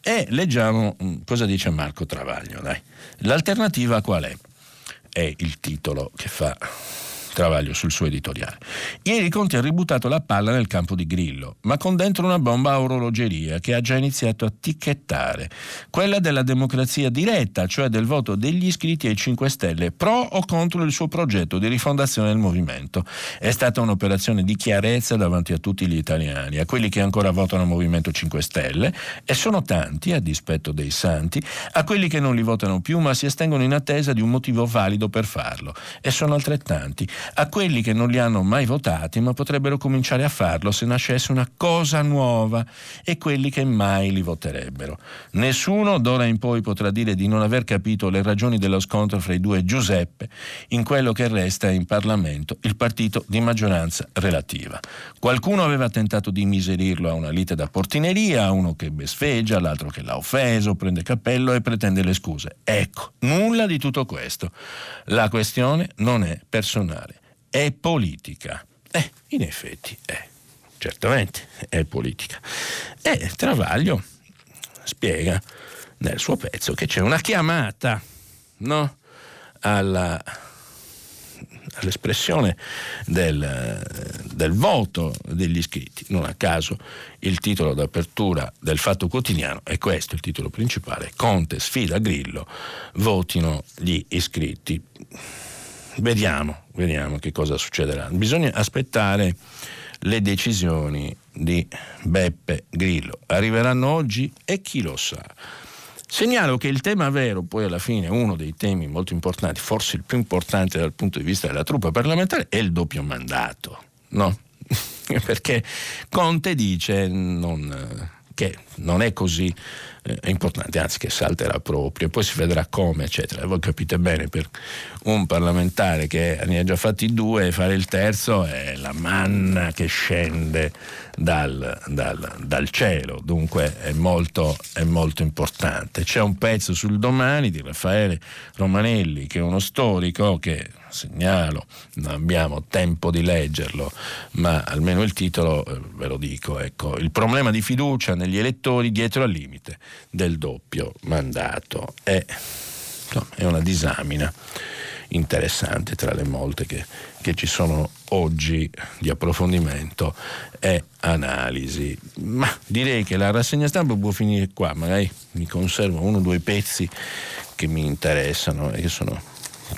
e leggiamo mm, cosa dice Marco Travaglio. Dai. L'alternativa qual è? È il titolo che fa Travaglio sul suo editoriale. Ieri Conti ha ributtato la palla nel campo di Grillo, ma con dentro una bomba a orologeria che ha già iniziato a ticchettare, quella della democrazia diretta, cioè del voto degli iscritti ai 5 Stelle, pro o contro il suo progetto di rifondazione del movimento. È stata un'operazione di chiarezza davanti a tutti gli italiani, a quelli che ancora votano Movimento 5 Stelle, e sono tanti, a dispetto dei santi, a quelli che non li votano più ma si estengono in attesa di un motivo valido per farlo, e sono altrettanti, a quelli che non li hanno mai votati ma potrebbero cominciare a farlo se nascesse una cosa nuova e quelli che mai li voterebbero. Nessuno d'ora in poi potrà dire di non aver capito le ragioni dello scontro fra i due Giuseppe in quello che resta in Parlamento il partito di maggioranza relativa. Qualcuno aveva tentato di miserirlo a una lite da portineria, uno che besfeggia, l'altro che l'ha offeso, prende cappello e pretende le scuse. Ecco, nulla di tutto questo. La questione non è personale è politica. Eh, in effetti è, certamente è politica. E Travaglio spiega nel suo pezzo che c'è una chiamata no? Alla, all'espressione del, del, voto degli iscritti. Non a caso il titolo d'apertura del Fatto Quotidiano è questo, il titolo principale, Conte sfida Grillo, votino gli iscritti. Vediamo, vediamo che cosa succederà. Bisogna aspettare le decisioni di Beppe Grillo. Arriveranno oggi e chi lo sa. Segnalo che il tema vero, poi alla fine uno dei temi molto importanti, forse il più importante dal punto di vista della truppa parlamentare, è il doppio mandato. No? Perché Conte dice non, che non è così è importante, anzi che salterà proprio, poi si vedrà come, eccetera. Voi capite bene, per un parlamentare che ne ha già fatti due, fare il terzo è la manna che scende dal, dal, dal cielo, dunque è molto, è molto importante. C'è un pezzo sul domani di Raffaele Romanelli, che è uno storico che segnalo, non abbiamo tempo di leggerlo, ma almeno il titolo eh, ve lo dico, ecco, il problema di fiducia negli elettori dietro al limite del doppio mandato è, è una disamina interessante tra le molte che, che, ci sono oggi di approfondimento e analisi. Ma direi che la rassegna stampa può finire qua, magari mi conservo uno o due pezzi che mi interessano e che sono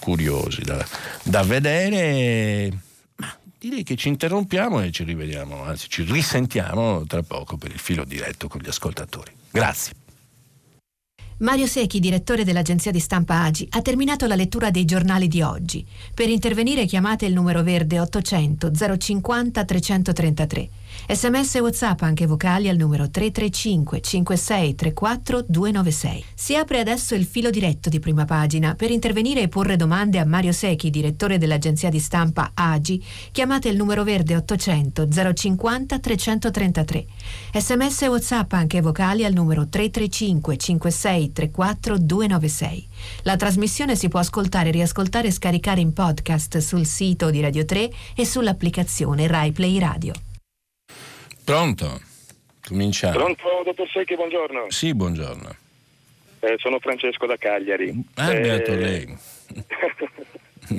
curiosi da, da vedere. Ma direi che ci interrompiamo e ci rivediamo, anzi ci risentiamo tra poco per il filo diretto con gli ascoltatori. Grazie. Mario Secchi, direttore dell'agenzia di stampa Agi, ha terminato la lettura dei giornali di oggi. Per intervenire chiamate il numero verde 800 050 333. Sms e WhatsApp anche vocali al numero 335 56 34 296. Si apre adesso il filo diretto di prima pagina. Per intervenire e porre domande a Mario Secchi, direttore dell'agenzia di stampa AGI, chiamate il numero verde 800 050 333. Sms e WhatsApp anche vocali al numero 335 56 34 296. La trasmissione si può ascoltare, riascoltare e scaricare in podcast sul sito di Radio 3 e sull'applicazione Rai Play Radio. Pronto? Cominciamo. Pronto, dottor Secchi, buongiorno. Sì, buongiorno. Eh, sono Francesco da Cagliari. Ah, eh, beato lei.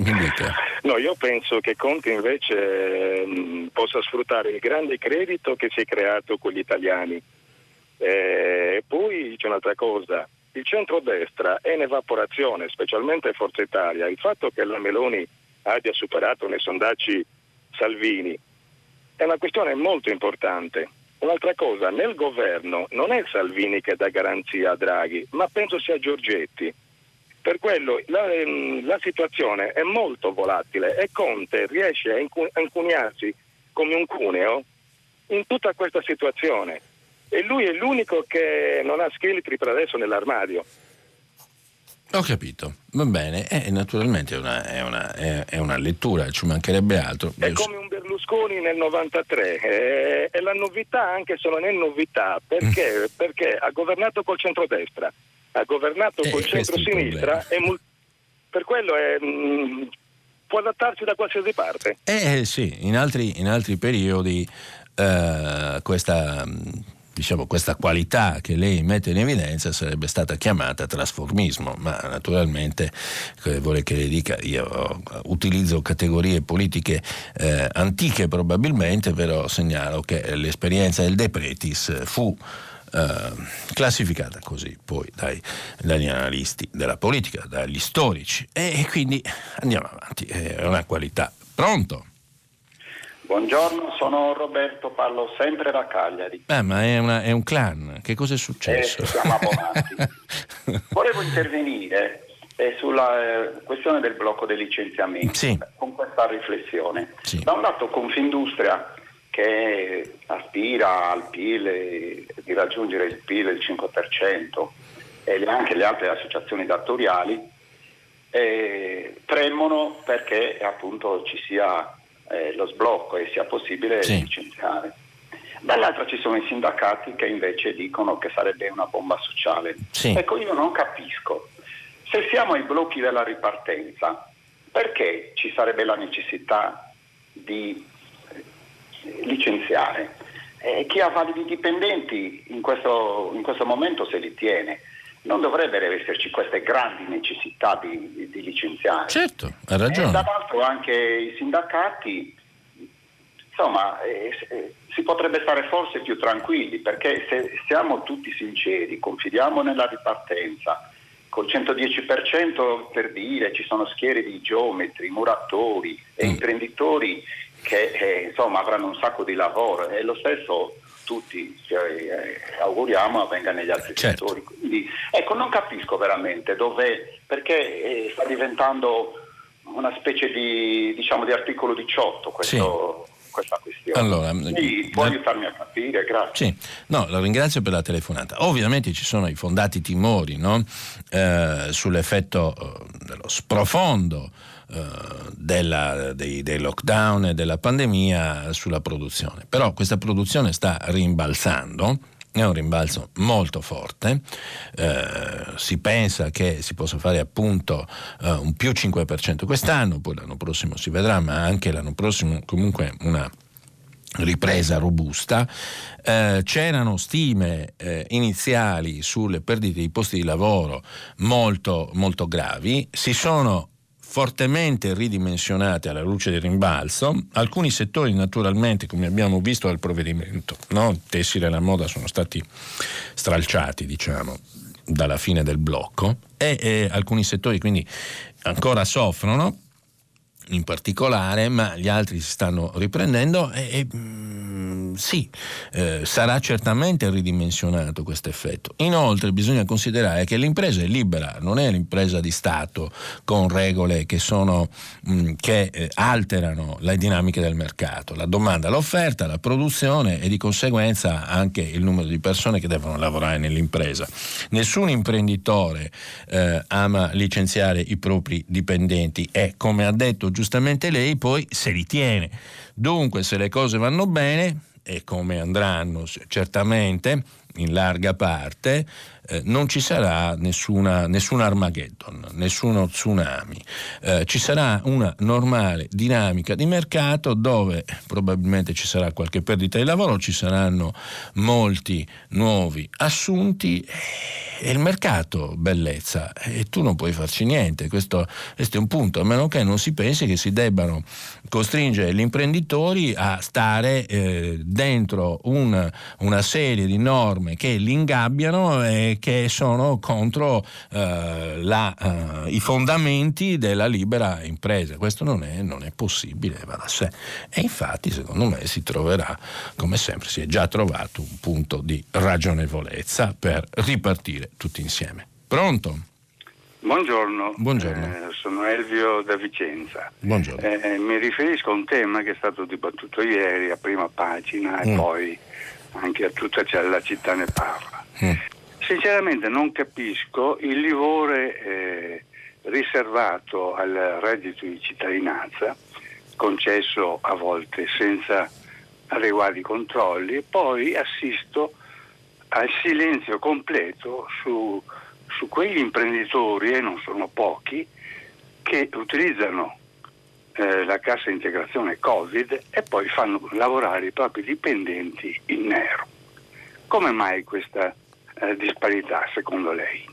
No, io penso che Conte invece mh, mm, possa sfruttare il grande credito che si è creato con gli italiani. E eh, poi c'è un'altra cosa, il centrodestra è in evaporazione, specialmente Forza Italia. Il fatto che la Meloni abbia superato nei sondaggi Salvini è una questione molto importante. Un'altra cosa, nel governo non è Salvini che dà garanzia a Draghi, ma penso sia Giorgetti. Per quello la, ehm, la situazione è molto volatile e Conte riesce a incuniarsi come un cuneo in tutta questa situazione. E lui è l'unico che non ha scheletri per adesso nell'armadio. Ho capito, va bene, eh, naturalmente è una, è, una, è, è una, lettura, ci mancherebbe altro. È come un Berlusconi nel 93, è, è la novità anche se non è novità, perché? Mm. perché ha governato col centrodestra, ha governato eh, col centro-sinistra e mul- per quello mh, mm, può adattarsi da qualsiasi parte. Eh sì, in altri, in altri periodi eh, questa... Mh, mm, diciamo, questa qualità che lei mette in evidenza sarebbe stata chiamata trasformismo, ma naturalmente vuole che le dica, io utilizzo categorie politiche eh, antiche probabilmente, però segnalo che l'esperienza del De Pretis fu eh, classificata così poi dai, dagli analisti della politica, dagli storici e, e quindi andiamo avanti, è una qualità. Pronto? Buongiorno, sono Roberto, parlo sempre da Cagliari. Eh, ma è, una, è un clan, che cosa è successo? Eh, siamo abbonati. Volevo intervenire eh, sulla eh, questione del blocco dei licenziamenti sì. con questa riflessione. Sì. Da un lato Confindustria che aspira al PIL, di raggiungere il PIL del 5% e anche le altre associazioni datoriali eh, tremono perché appunto ci sia eh, lo sblocco e sia possibile sì. licenziare. Dall'altra ci sono i sindacati che invece dicono che sarebbe una bomba sociale. Sì. Ecco, io non capisco. Se siamo ai blocchi della ripartenza, perché ci sarebbe la necessità di eh, licenziare? Eh, chi ha validi dipendenti in questo, in questo momento se li tiene non dovrebbero esserci queste grandi necessità di, di licenziare. Certo, ha ragione. E dall'altro anche i sindacati, insomma, eh, eh, si potrebbe stare forse più tranquilli perché se siamo tutti sinceri, confidiamo nella ripartenza, col 110% per dire ci sono schiere di geometri, muratori e mm. imprenditori che eh, insomma avranno un sacco di lavoro e lo stesso tutti ci eh, auguriamo avvenga negli altri certo. settori. Quindi, ecco, non capisco veramente dove, perché eh, sta diventando una specie di, diciamo, di articolo 18 questo, sì. questa questione. Allora, Quindi, può da... aiutarmi a capire? Grazie. Sì. No, la ringrazio per la telefonata. Ovviamente ci sono i fondati timori no? eh, sull'effetto eh, dello sprofondo della, dei, dei, lockdown e della pandemia sulla produzione. Però questa produzione sta rimbalzando. È un rimbalzo molto forte, eh, si pensa che si possa fare appunto eh, un più 5% quest'anno, poi l'anno prossimo si vedrà, ma anche l'anno prossimo comunque una ripresa robusta. Eh, c'erano stime eh, iniziali sulle perdite di posti di lavoro molto, molto gravi, si sono fortemente ridimensionate alla luce del rimbalzo. Alcuni settori naturalmente, come abbiamo visto dal provvedimento, no? tessile e la moda sono stati stralciati, diciamo, dalla fine del blocco e, e alcuni settori quindi ancora soffrono in particolare, ma gli altri si stanno riprendendo e, e mm, sì, eh, sarà certamente ridimensionato questo effetto. Inoltre bisogna considerare che l'impresa è libera, non è l'impresa di Stato con regole che, sono, mh, mm, che eh, alterano le dinamiche del mercato, la domanda, l'offerta, la produzione e di conseguenza anche il numero di persone che devono lavorare nell'impresa. Nessun imprenditore eh, ama licenziare i propri dipendenti e come ha detto giustamente lei, poi se li tiene. Dunque, se le cose vanno bene, e come andranno certamente, in larga parte, eh, non ci sarà nessuna, nessun Armageddon, nessuno tsunami. Eh, ci sarà una normale dinamica di mercato dove probabilmente ci sarà qualche perdita di lavoro, ci saranno molti nuovi assunti e il mercato bellezza e tu non puoi farci niente, questo, questo, è un punto, a meno che non si pensi che si debbano costringere gli imprenditori a stare eh, dentro una, una serie di norme che li ingabbiano e che sono contro eh, la, eh, i fondamenti della libera impresa. Questo non è, non è possibile, va da sé. E infatti, secondo me, si troverà, come sempre, si è già trovato un punto di ragionevolezza per ripartire tutti insieme. Pronto? Buongiorno, Buongiorno. Eh, sono Elvio da Vicenza. Buongiorno. Eh, mi riferisco a un tema che è stato dibattuto ieri a prima pagina mm. e poi anche a tutta la città ne parla. Mm. Sinceramente non capisco il livore eh, riservato al reddito di cittadinanza, concesso a volte senza adeguati controlli, e poi assisto al silenzio completo su, su quegli imprenditori, e non sono pochi, che utilizzano eh, la cassa integrazione Covid e poi fanno lavorare i propri dipendenti in nero. Come mai questa eh, disparità secondo lei?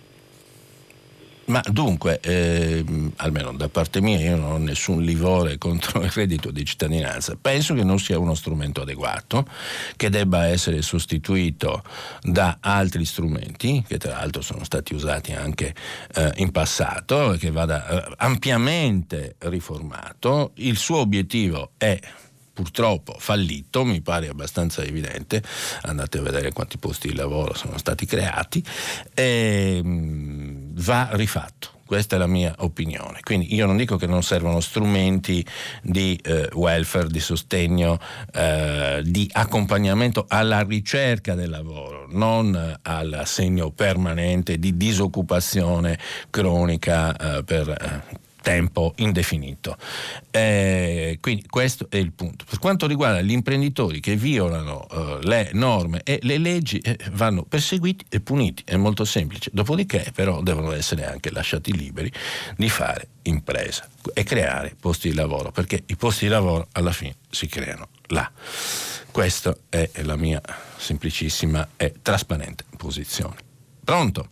Ma dunque, eh, almeno da parte mia, io non ho nessun livore contro il reddito di cittadinanza. Penso che non sia uno strumento adeguato, che debba essere sostituito da altri strumenti, che tra l'altro sono stati usati anche eh, in passato, che vada eh, ampiamente riformato. Il suo obiettivo è purtroppo fallito, mi pare abbastanza evidente, andate a vedere quanti posti di lavoro sono stati creati, e, mm, va rifatto. Questa è la mia opinione. Quindi io non dico che non servono strumenti di eh, welfare, di sostegno, eh, di accompagnamento alla ricerca del lavoro, non all'assegno permanente di disoccupazione cronica eh, per eh, tempo indefinito. Eh, quindi questo è il punto. Per quanto riguarda gli imprenditori che violano eh, le norme e le leggi, eh, vanno perseguiti e puniti, è molto semplice. Dopodiché però devono essere anche lasciati liberi di fare impresa e creare posti di lavoro, perché i posti di lavoro alla fine si creano là. Questa è la mia semplicissima e trasparente posizione. Pronto?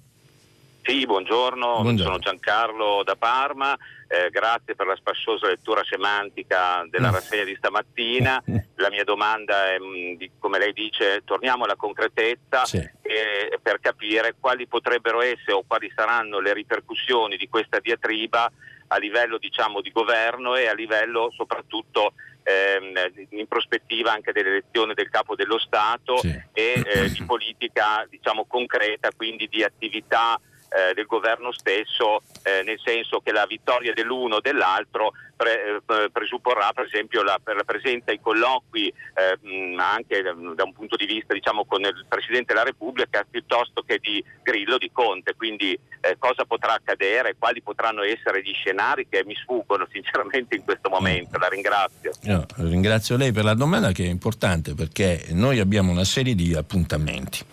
Sì, buongiorno, buongiorno. sono Giancarlo da Parma, eh, grazie per la spassiosa lettura semantica della rassegna di stamattina. La mia domanda è, mm, come lei dice, torniamo alla concretezza sì. eh, per capire quali potrebbero essere o quali saranno le ripercussioni di questa diatriba a livello diciamo, di governo e a livello soprattutto ehm, in prospettiva anche dell'elezione del capo dello Stato sì. e eh, di politica diciamo, concreta, quindi di attività eh, del governo stesso, eh, nel senso che la vittoria dell'uno o dell'altro pre, eh, presupporrà per esempio la, la presenza ai colloqui eh, mh, anche da, da, un punto di vista diciamo, con il Presidente della Repubblica piuttosto che di Grillo, di Conte, quindi eh, cosa potrà accadere, quali potranno essere gli scenari che mi sfuggono sinceramente in questo momento. La ringrazio. No, ringrazio lei per la domanda che è importante perché noi abbiamo una serie di appuntamenti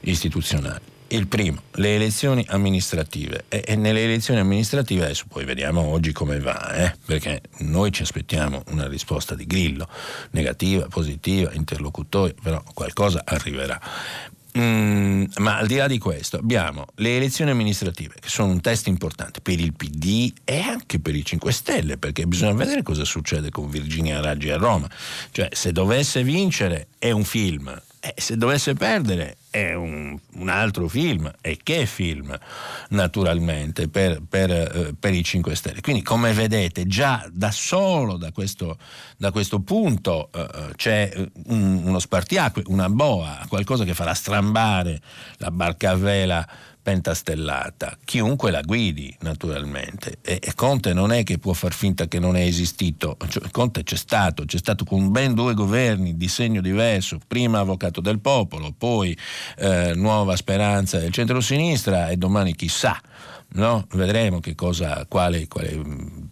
istituzionali il primo, le elezioni amministrative. E, e, nelle elezioni amministrative, adesso poi vediamo oggi come va, eh? perché noi ci aspettiamo una risposta di Grillo, negativa, positiva, interlocutoria, però qualcosa arriverà. Mm, ma al di là di questo abbiamo le elezioni amministrative che sono un test importante per il PD e anche per i 5 Stelle perché bisogna vedere cosa succede con Virginia Raggi a Roma cioè se dovesse vincere è un film eh, se dovesse perdere è un, un, altro film, e che film naturalmente per, per, eh, per, i 5 Stelle. Quindi come vedete già da solo da questo, da questo punto eh, eh c'è un, uno spartiacque, una boa, qualcosa che farà strambare la barca a vela pentastellata, chiunque la guidi naturalmente. E, e, Conte non è che può far finta che non è esistito, cioè, Conte c'è stato, c'è stato con ben due governi di segno diverso, prima avvocato del popolo, poi eh, Nuova Speranza del centro-sinistra e domani chissà. No? Vedremo che cosa, quale, quale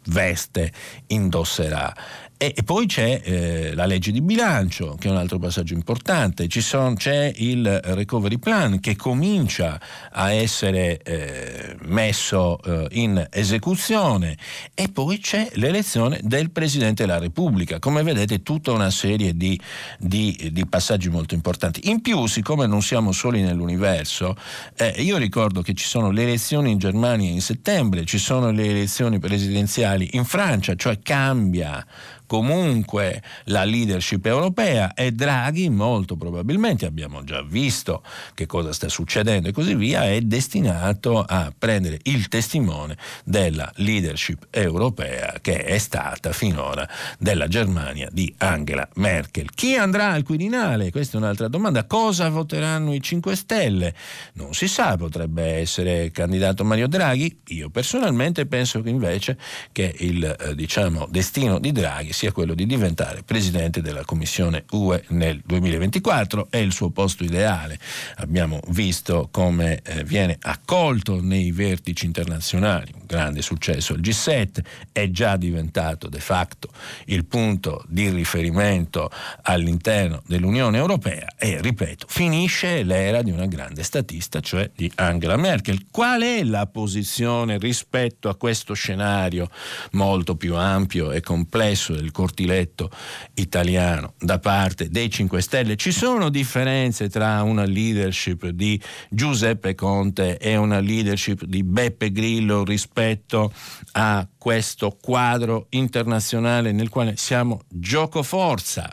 veste indosserà. E, e poi c'è eh, la legge di bilancio, che è un altro passaggio importante, son, c'è il recovery plan che comincia a essere eh, messo eh, in esecuzione e poi c'è l'elezione del Presidente della Repubblica. Come vedete tutta una serie di, di, di passaggi molto importanti. In più, siccome non siamo soli nell'universo, eh, io ricordo che ci sono le elezioni in Germania in settembre, ci sono le elezioni presidenziali in Francia, cioè cambia comunque la leadership europea e Draghi molto probabilmente, abbiamo già visto che cosa sta succedendo e così via, è destinato a prendere il testimone della leadership europea che è stata finora della Germania di Angela Merkel. Chi andrà al Quirinale? Questa è un'altra domanda. Cosa voteranno i 5 Stelle? Non si sa, potrebbe essere candidato Mario Draghi. Io personalmente penso che invece che il eh, diciamo, destino di Draghi sia quello di diventare presidente della Commissione UE nel 2024. È il suo posto ideale. Abbiamo visto come eh, viene accolto nei vertici internazionali, un grande successo il G7, è già diventato de facto il punto di riferimento all'interno dell'Unione Europea e, ripeto, finisce l'era di una grande statista, cioè di Angela Merkel. Qual è la posizione rispetto a questo scenario molto più ampio e complesso del cortiletto italiano da parte dei 5 Stelle. Ci sono differenze tra una leadership di Giuseppe Conte e una leadership di Beppe Grillo rispetto a questo quadro internazionale nel quale siamo giocoforza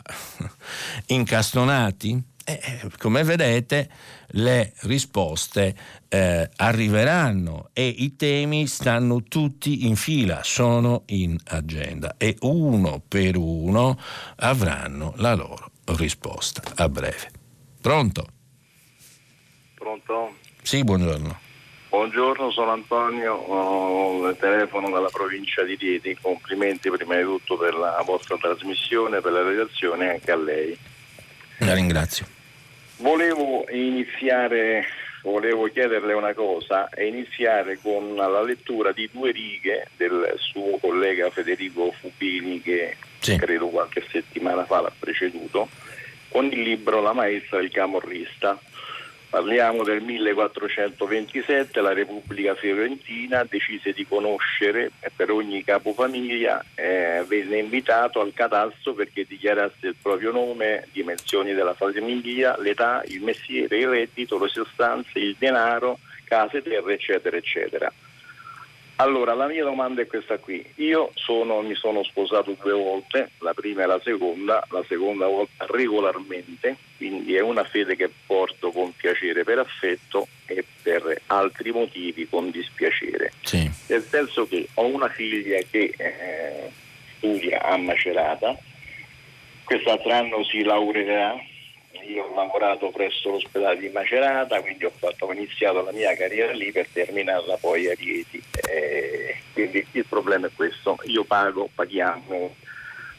incastonati? Eh, eh, come vedete le risposte eh, arriveranno e i temi stanno tutti in fila, sono in agenda e uno per uno avranno la loro risposta a breve. Pronto? Pronto? Sì, buongiorno. Buongiorno, sono Antonio, il telefono dalla provincia di Rieti. Complimenti prima di tutto per la vostra trasmissione, per la redazione e anche a lei. La ringrazio. Volevo iniziare, volevo chiederle una cosa e iniziare con la lettura di due righe del suo collega Federico Fubini che sì. credo qualche settimana fa l'ha preceduto, con il libro La maestra del camorrista. Parliamo del 1427, la Repubblica Fiorentina decise di conoscere per ogni capofamiglia, eh, venne invitato al catasto perché dichiarasse il proprio nome, dimensioni della famiglia, l'età, il mestiere, il reddito, le sostanze, il denaro, case, terre, eccetera, eccetera. Allora, la mia domanda è questa qui. Io sono, mi sono sposato due volte, la prima e la seconda, la seconda volta regolarmente, quindi è una fede che porto con piacere per affetto e per altri motivi con dispiacere. Sì. Nel senso che ho una figlia che eh, studia a Macerata, quest'altro anno si laureerà io ho lavorato presso l'ospedale di Macerata, quindi ho, fatto, ho iniziato la mia carriera lì per terminarla poi a Rieti. Eh, quindi il problema è questo, io pago, paghiamo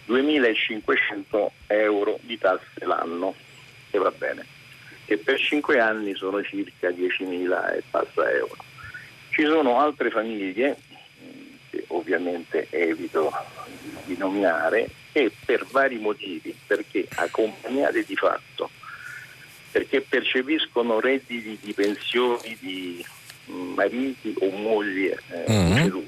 2.500 euro di tasse l'anno, e va bene, che per 5 anni sono circa 10.000 e passa euro. Ci sono altre famiglie, che ovviamente evito di nominare, e per vari motivi, perché accompagnate di fatto perché percepiscono redditi di pensioni di mariti o mogli eh, mm-hmm.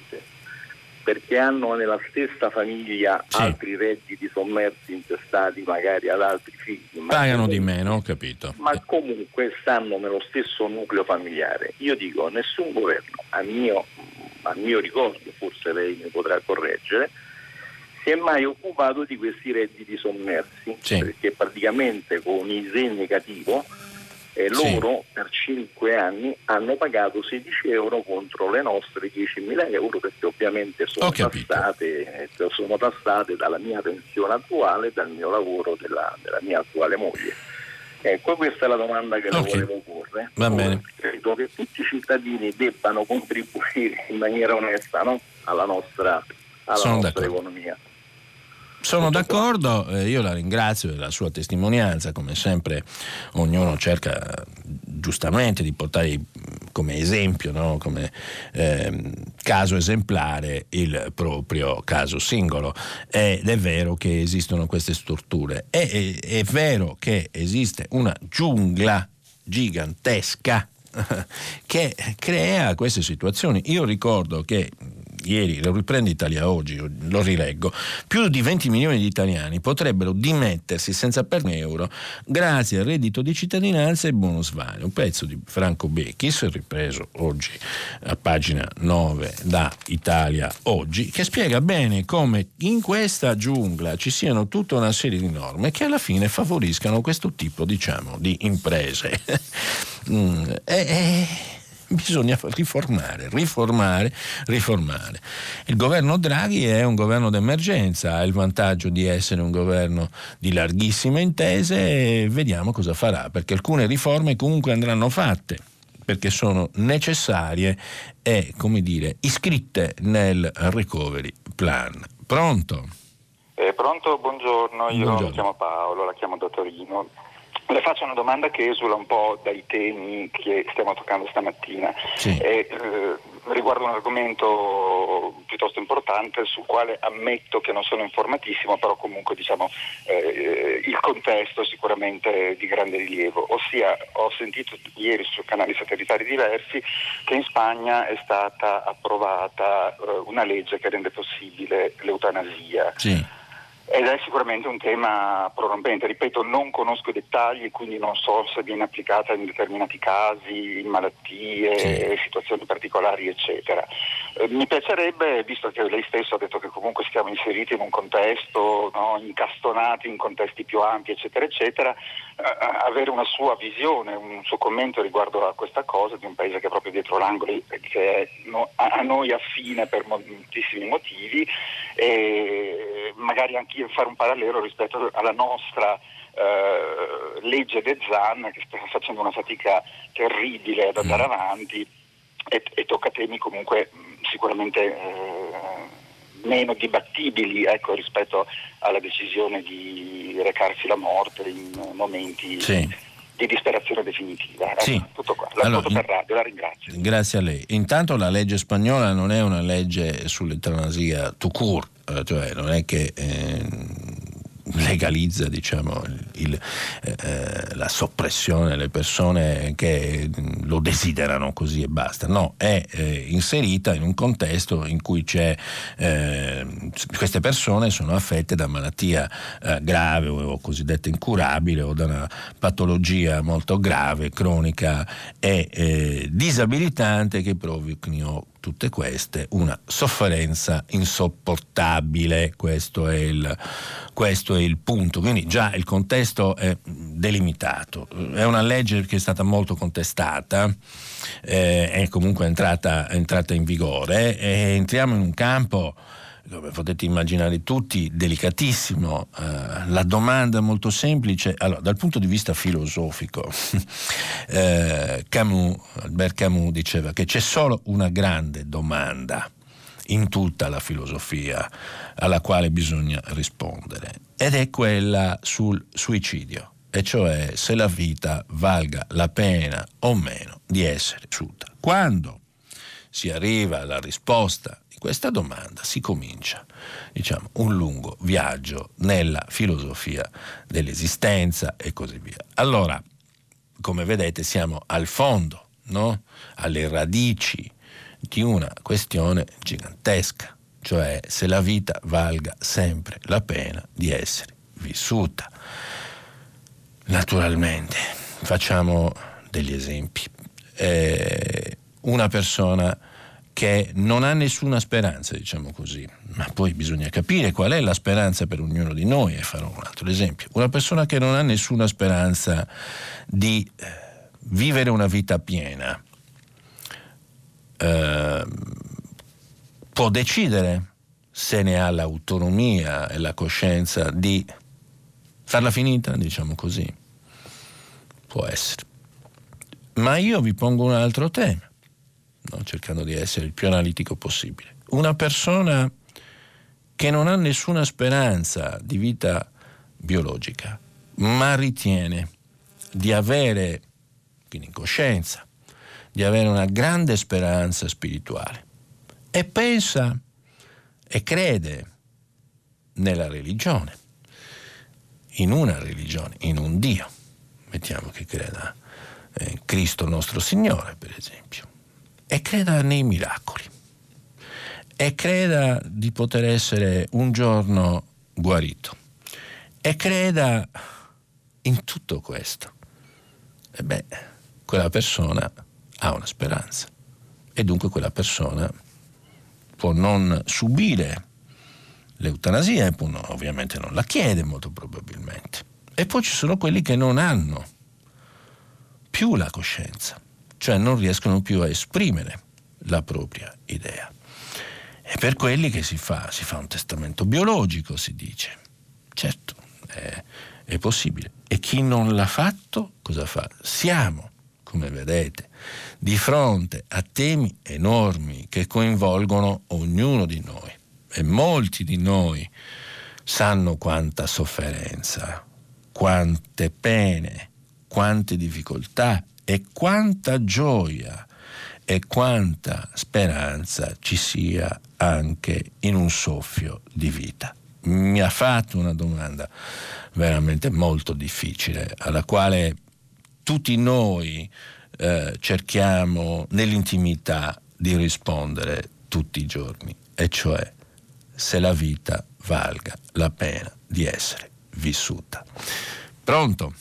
perché hanno nella stessa famiglia sì. altri redditi sommersi intestati magari ad altri figli. Pagano di meno, ho capito. Ma comunque stanno nello stesso nucleo familiare. Io dico, nessun governo, a mio, a mio ricordo, forse lei mi potrà correggere, si è mai occupato di questi redditi sommersi, sì. perché praticamente con ISE negativo eh, loro sì. per 5 anni hanno pagato 16 euro contro le nostre 10.000 euro perché ovviamente sono tassate, eh, sono tassate, dalla mia pensione attuale e dal mio lavoro della, della mia attuale moglie. Ecco, questa è la domanda che okay. le volevo porre. Va bene. Credo che tutti i cittadini debbano contribuire in maniera onesta no? alla nostra, alla nostra economia. Sono d'accordo, eh, io la ringrazio della sua testimonianza, come sempre ognuno cerca giustamente di portare i come esempio, no? come eh, caso esemplare il proprio caso singolo. Ed è vero che esistono queste strutture, è, è, è vero che esiste una giungla gigantesca che crea queste situazioni. Io ricordo che ieri, lo riprende Italia oggi, lo rileggo, più di 20 milioni di italiani potrebbero dimettersi senza perdere un euro grazie al reddito di cittadinanza e bonus vario. Un pezzo di Franco Becchis, ripreso oggi a pagina 9 da Italia oggi, che spiega bene come in questa giungla ci siano tutta una serie di norme che alla fine favoriscano questo tipo diciamo, di imprese. mm, e, bisogna riformare, riformare, riformare. Il governo Draghi è un governo d'emergenza, ha il vantaggio di essere un governo di larghissime intese e vediamo cosa farà, perché alcune riforme comunque andranno fatte perché sono necessarie e, come dire, iscritte nel recovery plan. Pronto? Eh, pronto, buongiorno, io buongiorno. mi chiamo Paolo, la chiamo da Torino. Le faccio una domanda che esula un po' dai temi che stiamo toccando stamattina. Sì. E, eh, riguarda un argomento piuttosto importante sul quale ammetto che non sono informatissimo, però comunque diciamo, eh, il contesto è sicuramente di grande rilievo. Ossia, ho sentito ieri su canali satellitari diversi che in Spagna è stata approvata eh, una legge che rende possibile l'eutanasia. Sì ed è sicuramente un tema prorompente. Ripeto, non conosco i dettagli, quindi non so se viene applicata in determinati casi, in malattie, sì. situazioni particolari, eccetera. Eh, mi piacerebbe, visto che lei stesso ha detto che comunque siamo inseriti in un contesto, no, incastonati in contesti più ampi, eccetera, eccetera, avere una sua visione, un suo commento riguardo a questa cosa di un paese che è proprio dietro l'angolo e che è a noi affine per moltissimi motivi e magari anche fare un parallelo rispetto alla nostra eh, legge De Zan che sta facendo una fatica terribile ad andare mm. avanti e, e tocca temi comunque sicuramente eh, meno dibattibili ecco, rispetto alla decisione di recarsi la morte in momenti sì. di disperazione definitiva. Ecco, sì. Tutto qua. Allora, per radio, la ringrazio. Grazie a lei. Intanto la legge spagnola non è una legge sull'eutanasia tout court, eh, cioè non è che... Eh, legalizza diciamo, il, eh, la soppressione delle persone che lo desiderano così e basta. No, è eh, inserita in un contesto in cui eh, queste persone sono affette da malattia eh, grave o, cosiddetta incurabile o da una patologia molto grave, cronica e eh, disabilitante che provochino tutte queste una sofferenza insopportabile, questo è, il, questo è il punto, quindi già il contesto è delimitato, è una legge che è stata molto contestata, eh, è comunque entrata, entrata in vigore e entriamo in un campo come potete immaginare tutti, delicatissimo. Eh, la domanda molto semplice. Allora, dal punto di vista filosofico, eh, Camus, Albert Camus diceva che c'è solo una grande domanda in tutta la filosofia alla quale bisogna rispondere ed è quella sul suicidio, e cioè se la vita valga la pena o meno di essere vissuta. Quando si arriva alla risposta questa domanda si comincia, diciamo, un lungo viaggio nella filosofia dell'esistenza e così via. Allora, come vedete, siamo al fondo, no? alle radici di una questione gigantesca, cioè se la vita valga sempre la pena di essere vissuta. Naturalmente, facciamo degli esempi. Eh, una persona che non ha nessuna speranza, diciamo così, ma poi bisogna capire qual è la speranza per ognuno di noi e farò un altro esempio. Una persona che non ha nessuna speranza di eh, vivere una vita piena eh, può decidere se ne ha l'autonomia e la coscienza di farla finita, diciamo così. Può essere. Ma io vi pongo un altro tema no? cercando di essere il più analitico possibile. Una persona che non ha nessuna speranza di vita biologica, ma ritiene di avere, quindi in coscienza, di avere una grande speranza spirituale e pensa e crede nella religione, in una religione, in un Dio. Mettiamo che creda in Cristo nostro Signore, per esempio, e creda nei miracoli, e creda di poter essere un giorno guarito, e creda in tutto questo. E beh, quella persona ha una speranza e dunque quella persona può non subire l'eutanasia e può, ovviamente non la chiede molto probabilmente. E poi ci sono quelli che non hanno più la coscienza, cioè non riescono più a esprimere la propria idea. E per quelli che si fa, si fa un testamento biologico, si dice. Certo, è, è possibile. E chi non l'ha fatto, cosa fa? Siamo, come vedete, di fronte a temi enormi che coinvolgono ognuno di noi. E molti di noi sanno quanta sofferenza, quante pene, quante difficoltà e quanta gioia e quanta speranza ci sia anche in un soffio di vita. Mi ha fatto una domanda veramente molto difficile, alla quale tutti noi eh, cerchiamo nell'intimità di rispondere tutti i giorni, e cioè se la vita valga la pena di essere vissuta. Pronto?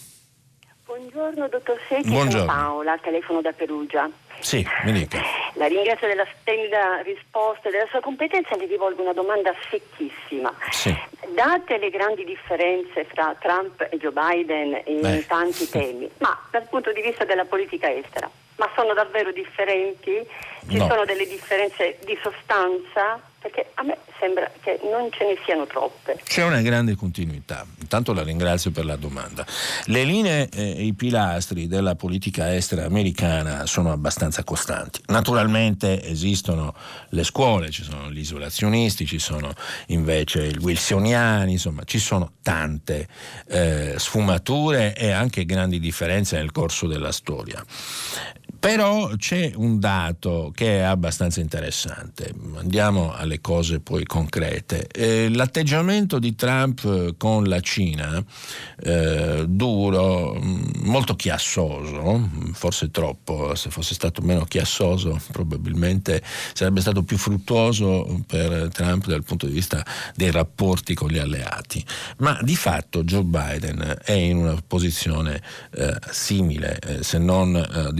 Buongiorno dottor Secchi, sono Paola, telefono da Perugia. Sì, mi dica. La ringrazio della splendida risposta e della sua competenza e le rivolgo una domanda secchissima. Sì. Date le grandi differenze fra Trump e Joe Biden in Beh. tanti temi, ma dal punto di vista della politica estera, ma sono davvero differenti? Ci no. sono delle differenze di sostanza? Perché a me sembra che non ce ne siano troppe. C'è una grande continuità, intanto la ringrazio per la domanda. Le linee e i pilastri della politica estera americana sono abbastanza costanti. Naturalmente esistono le scuole, ci sono gli isolazionisti, ci sono invece i wilsoniani, insomma ci sono tante eh, sfumature e anche grandi differenze nel corso della storia. Però c'è un dato che è abbastanza interessante, andiamo alle cose poi concrete. Eh, l'atteggiamento di Trump con la Cina, eh, duro, mm, molto chiassoso, forse troppo, se fosse stato meno chiassoso probabilmente sarebbe stato più fruttuoso per Trump dal punto di vista dei rapporti con gli alleati, ma di fatto Joe Biden è in una posizione eh, simile, eh, se non eh,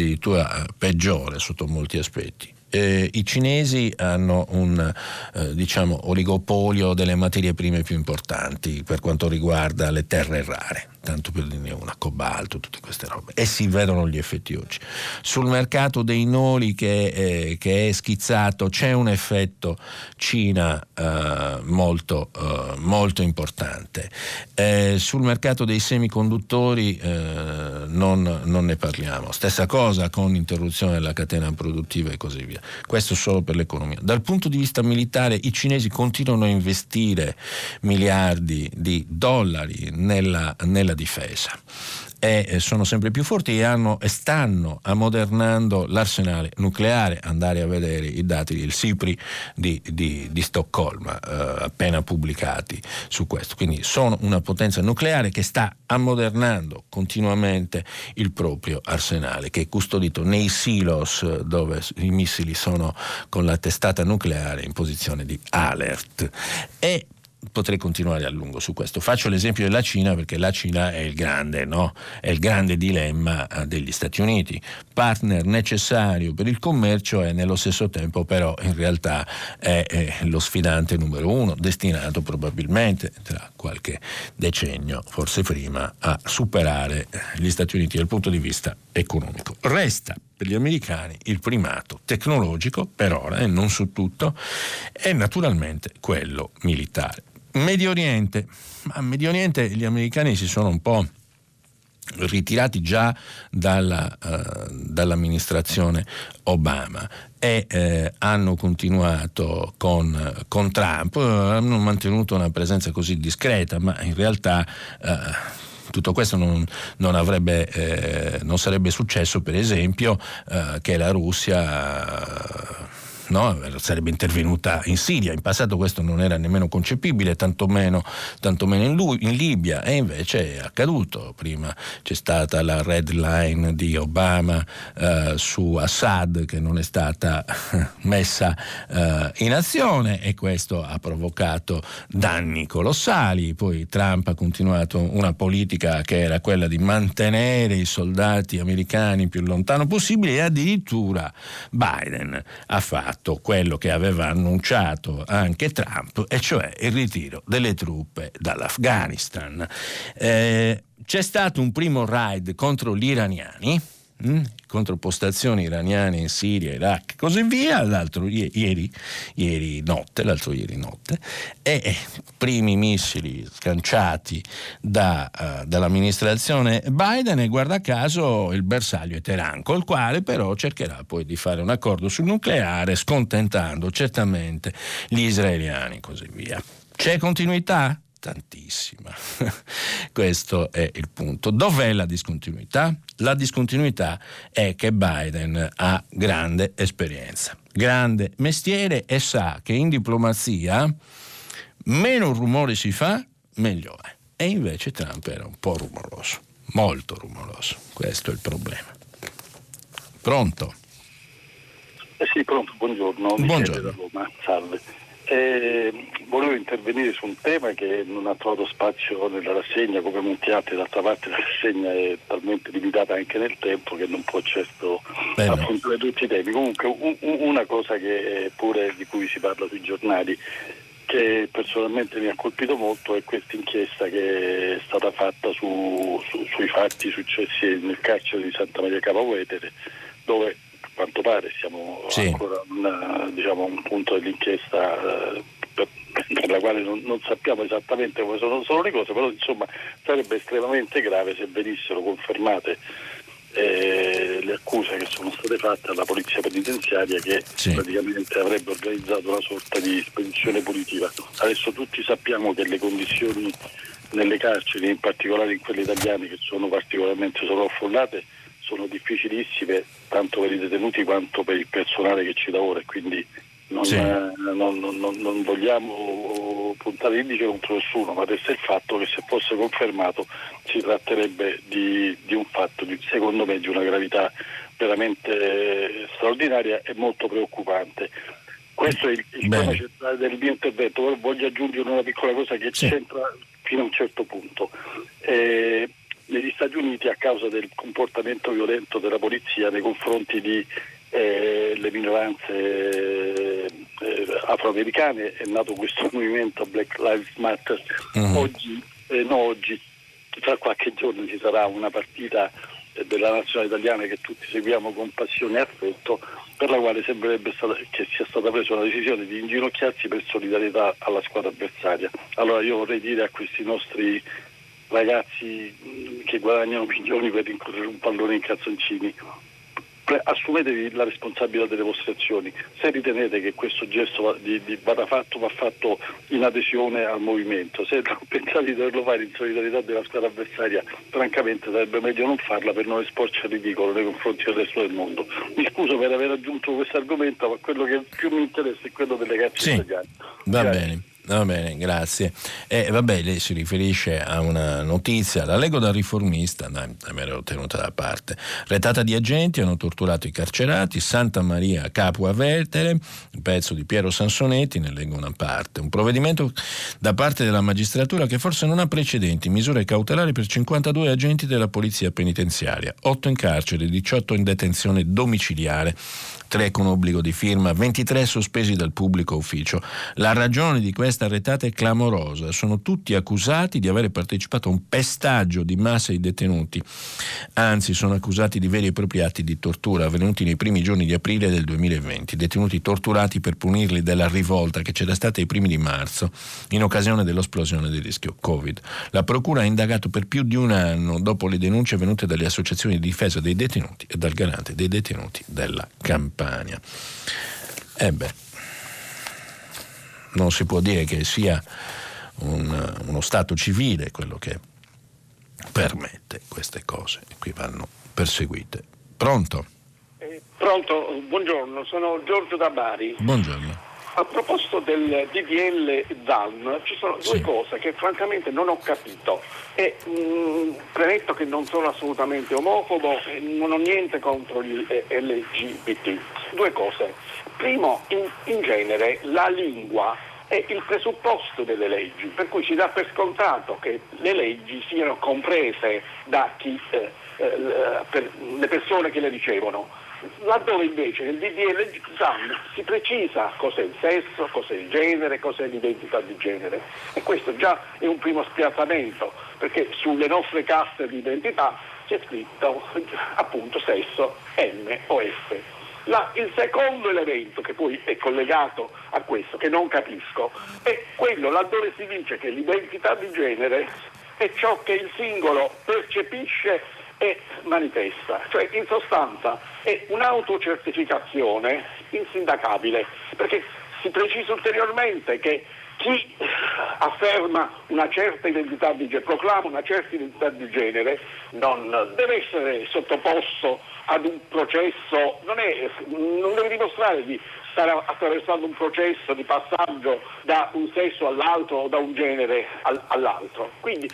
peggiore sotto molti aspetti. Eh, i cinesi hanno un eh, diciamo, oligopolio delle materie prime più importanti per quanto riguarda le terre rare, tanto per dirne una, cobalto, tutte queste robe, e si vedono gli effetti oggi. Sul mercato dei noli che, eh, che è schizzato c'è un effetto Cina eh, molto, eh, molto, importante. Eh, sul mercato dei semiconduttori non, non ne parliamo. Stessa cosa con l'interruzione della catena produttiva e così via. Questo solo per l'economia. Dal punto di vista militare i cinesi continuano a investire miliardi di dollari nella, nella difesa e sono sempre più forti e, hanno, e, stanno ammodernando l'arsenale nucleare. Andare a vedere i dati del SIPRI di, di, di Stoccolma, eh, appena pubblicati su questo. Quindi sono una potenza nucleare che sta ammodernando continuamente il proprio arsenale, che è custodito nei silos dove i missili sono con la testata nucleare in posizione di alert. E potrei continuare a lungo su questo. Faccio l'esempio della Cina perché la Cina è il grande, no? è il grande dilemma eh, degli Stati Uniti, partner necessario per il commercio e nello stesso tempo però in realtà è, è lo sfidante numero uno, destinato probabilmente tra qualche decennio, forse prima, a superare gli Stati Uniti dal punto di vista economico. Resta per gli americani il primato tecnologico per ora e non su tutto è naturalmente quello militare. Medio Oriente. A Medio Oriente gli americani si sono un po' ritirati già dalla, uh, dall'amministrazione Obama e eh, hanno continuato con, con, Trump, hanno mantenuto una presenza così discreta, ma in realtà uh, tutto questo non, non, avrebbe, eh, non sarebbe successo per esempio che la Russia no? sarebbe intervenuta in Siria. In passato questo non era nemmeno concepibile, tantomeno, tantomeno in, lui, in, Libia, e invece è accaduto. Prima c'è stata la red line di Obama eh, su Assad che non è stata messa eh, in azione e questo ha provocato danni colossali. Poi Trump ha continuato una politica che era quella di mantenere i soldati americani più lontano possibile e addirittura Biden ha fatto fatto quello che aveva annunciato anche Trump, e cioè il ritiro delle truppe dall'Afghanistan. Eh, c'è stato un primo raid contro gli iraniani Mm? contropostazioni iraniane in Siria, Iraq e così via, l'altro ieri, ieri notte, l'altro ieri notte, e primi missili scanciati da, uh, dall'amministrazione Biden e guarda caso il bersaglio è Teheran, col quale però cercherà poi di fare un accordo sul nucleare scontentando certamente gli israeliani e così via. C'è continuità? Tantissima. Questo è il punto. Dov'è la discontinuità? La discontinuità è che Biden ha grande esperienza, grande mestiere e sa che in diplomazia meno rumore si fa, meglio è. E invece Trump era un po' rumoroso, molto rumoroso. Questo è il problema. Pronto? Eh sì, pronto, buongiorno. Buongiorno. Salve. Eh, volevo intervenire su un tema che non ha trovato spazio nella rassegna come molti altri, d'altra parte la rassegna è talmente limitata anche nel tempo che non può certo Bene. affrontare tutti i temi. Comunque un, una cosa che pure di cui si parla sui giornali che personalmente mi ha colpito molto è questa inchiesta che è stata fatta su, su, sui fatti successi nel carcere di Santa Maria Capavetere dove quanto pare siamo sì. ancora a un, diciamo, un punto dell'inchiesta eh, per, per, la quale non, non, sappiamo esattamente come sono, sono, le cose, però insomma sarebbe estremamente grave se venissero confermate eh, le accuse che sono state fatte alla polizia penitenziaria che sì. praticamente avrebbe organizzato una sorta di spedizione punitiva. Adesso tutti sappiamo che le condizioni nelle carceri, in particolare in quelle italiane che sono particolarmente sovraffollate, sono difficilissime tanto per i detenuti quanto per il personale che ci lavora e quindi non, sì. eh, non, non, non vogliamo puntare l'indice contro nessuno, ma resta il fatto che se fosse confermato si tratterebbe di, di un fatto, di, secondo me, di una gravità veramente straordinaria e molto preoccupante. Questo è il, il tema centrale del mio intervento, voglio aggiungere una piccola cosa che sì. c'entra fino a un certo punto. Eh, negli Stati Uniti a causa del comportamento violento della polizia nei confronti delle eh, minoranze eh, afroamericane è nato questo movimento Black Lives Matter. Uh-huh. Oggi, eh, no, oggi, tra qualche giorno ci sarà una partita eh, della nazionale italiana che tutti seguiamo con passione e affetto, per la quale sembrerebbe stata, che sia stata presa una decisione di inginocchiarsi per solidarietà alla squadra avversaria. Allora io vorrei dire a questi nostri ragazzi che guadagnano milioni per rincorrere un pallone in calzoncini. Assumetevi la responsabilità delle vostre azioni. Se ritenete che questo gesto di, di, vada fatto, va fatto in adesione al movimento. Se pensate di doverlo fare in solidarietà della squadra avversaria, francamente sarebbe meglio non farla per non esporci al ridicolo nei confronti del resto del mondo. Mi scuso per aver aggiunto questo argomento, ma quello che più mi interessa è quello delle ragazze sì, italiane. Va Grazie. bene. Va bene, grazie. Eh, vabbè, lei si riferisce a una notizia, la leggo da riformista, dai, me l'ero tenuta da parte. Retata di agenti hanno torturato i carcerati, Santa Maria Capua Vertere, un pezzo di Piero Sansonetti, ne leggo una parte. Un provvedimento da parte della magistratura che forse non ha precedenti, misure cautelari per 52 agenti della polizia penitenziaria, 8 in carcere, 18 in detenzione domiciliare 3 con obbligo di firma, 23 sospesi dal pubblico ufficio. La ragione di questa retata è clamorosa, sono tutti accusati di aver partecipato a un pestaggio di massa di detenuti, anzi sono accusati di veri e propri atti di tortura avvenuti nei primi giorni di aprile del 2020, detenuti torturati per punirli della rivolta che c'era stata ai primi di marzo in occasione dell'esplosione del rischio Covid. La Procura ha indagato per più di un anno dopo le denunce venute dalle associazioni di difesa dei detenuti e dal garante dei detenuti della. Campania. E beh, non si può dire che sia un, uno Stato civile quello che permette queste cose e qui vanno perseguite. Pronto? Eh, pronto, buongiorno, sono Giorgio da Bari. Buongiorno. A proposito del DDL ZAN, ci sono due sì. cose che francamente non ho capito. E, mh, mm, premetto che non sono assolutamente omofobo e non ho niente contro gli LGBT. Due cose. Primo, in, in genere la lingua è il presupposto delle leggi, per cui si dà per scontato che le leggi siano comprese da chi, eh, eh, per le persone che le ricevono laddove invece nel DDL ZAN si precisa cos'è il sesso, cos'è il genere, cos'è l'identità di genere e questo già è un primo spiazzamento perché sulle nostre casse di identità c'è scritto appunto sesso M o F. La, il secondo elemento che poi è collegato a questo, che non capisco, è quello laddove si dice che l'identità di genere è ciò che il singolo percepisce è manifesta, cioè in sostanza è un'autocertificazione insindacabile, perché si precisa ulteriormente che chi afferma una certa identità di genere, proclama una certa identità di genere, non deve essere sottoposto ad un processo, non, è, non deve dimostrare di stare attraversando un processo di passaggio da un sesso all'altro o da un genere all'altro. Quindi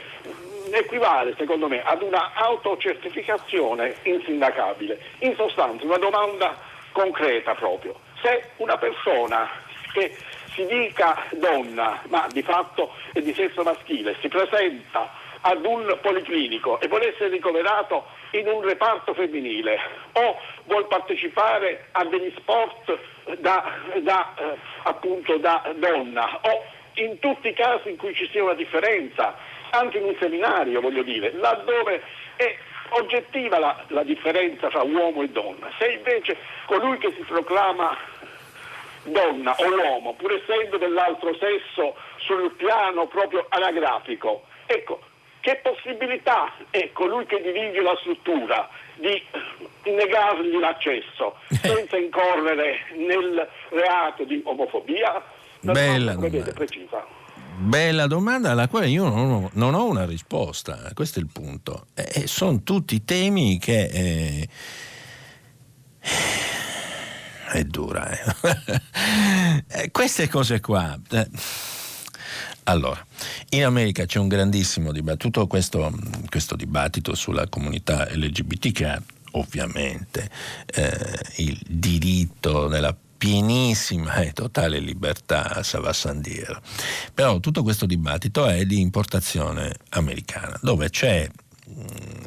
equivale secondo me ad una autocertificazione insindacabile. In sostanza una domanda concreta proprio. Se una persona che si dica donna ma di fatto è di sesso maschile si presenta ad un policlinico e vuole essere ricoverato in un reparto femminile o vuol partecipare a degli sport da, da, eh, appunto da donna o in tutti i casi in cui ci sia una differenza anche in un seminario, voglio dire, laddove è oggettiva la, la differenza tra uomo e donna. Se invece colui che si proclama donna o uomo, pur essendo dell'altro sesso sul piano proprio anagrafico, ecco, che possibilità è colui che dirige la struttura di negargli l'accesso senza incorrere nel reato di omofobia? Bella, precisa. Bella domanda alla quale io non ho, non ho una risposta, questo è il punto. Eh, sono tutti temi che... Eh, è dura, eh. eh queste cose qua. Allora, in America c'è un grandissimo dibattito, questo, questo dibattito sulla comunità LGBT che ha ovviamente eh, il diritto della pienissima e totale libertà a Savassandiero. Però tutto questo dibattito è di importazione americana, dove c'è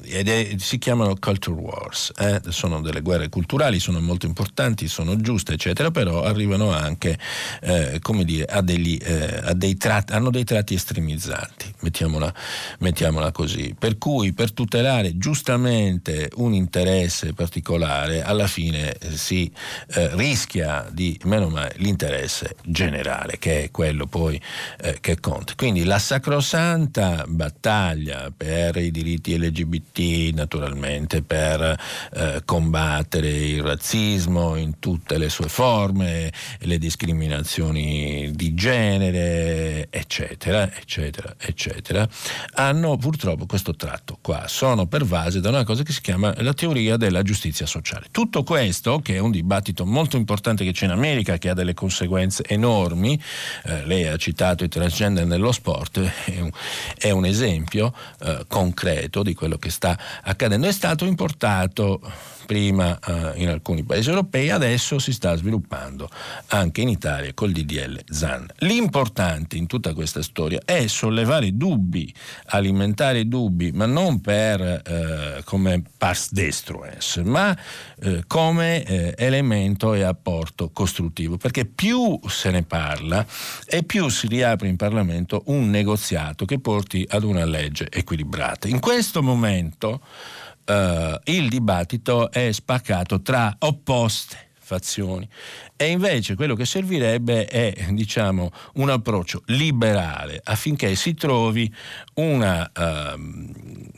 ed è, si chiamano culture wars, eh? sono delle guerre culturali, sono molto importanti, sono giuste, eccetera, però arrivano anche, eh, come dire, a degli, eh, a dei tratti, hanno dei tratti estremizzati, mettiamola, mettiamola, così. Per cui per tutelare giustamente un interesse particolare, alla fine eh, si eh, rischia di meno male l'interesse generale, che è quello poi eh, che conta. Quindi la sacrosanta battaglia per i diritti LGBT naturalmente per eh, combattere il razzismo in tutte le sue forme, le discriminazioni di genere, eccetera, eccetera, eccetera, hanno purtroppo questo tratto qua, sono pervase da una cosa che si chiama la teoria della giustizia sociale. Tutto questo, che è un dibattito molto importante che c'è in America, che ha delle conseguenze enormi, eh, lei ha citato i transgender nello sport, è un, è un esempio eh, concreto di quello che sta accadendo. È stato importato prima eh, in alcuni paesi europei, adesso si sta sviluppando anche in Italia col DDL ZAN. L'importante in tutta questa storia è sollevare dubbi, alimentare dubbi, ma non per eh, come pars destruens, ma eh, come eh, elemento e apporto costruttivo, perché più se ne parla e più si riapre in Parlamento un negoziato che porti ad una legge equilibrata. In questo momento uh, il dibattito è spaccato tra opposte fazioni e invece quello che servirebbe è diciamo, un approccio liberale affinché si trovi una uh,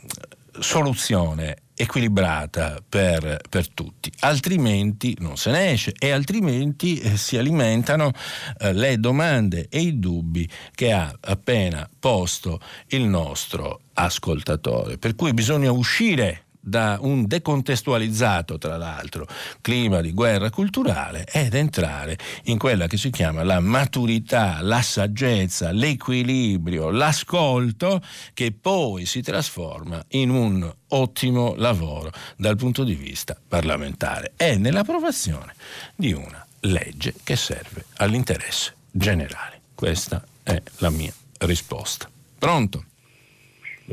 soluzione equilibrata per, per, tutti, altrimenti non se ne esce e altrimenti eh, si alimentano eh, le domande e i dubbi che ha appena posto il nostro ascoltatore. Per cui bisogna uscire da un decontestualizzato, tra l'altro, clima di guerra culturale ed entrare in quella che si chiama la maturità, la saggezza, l'equilibrio, l'ascolto che poi si trasforma in un ottimo lavoro dal punto di vista parlamentare e nell'approvazione di una legge che serve all'interesse generale. Questa è la mia risposta. Pronto?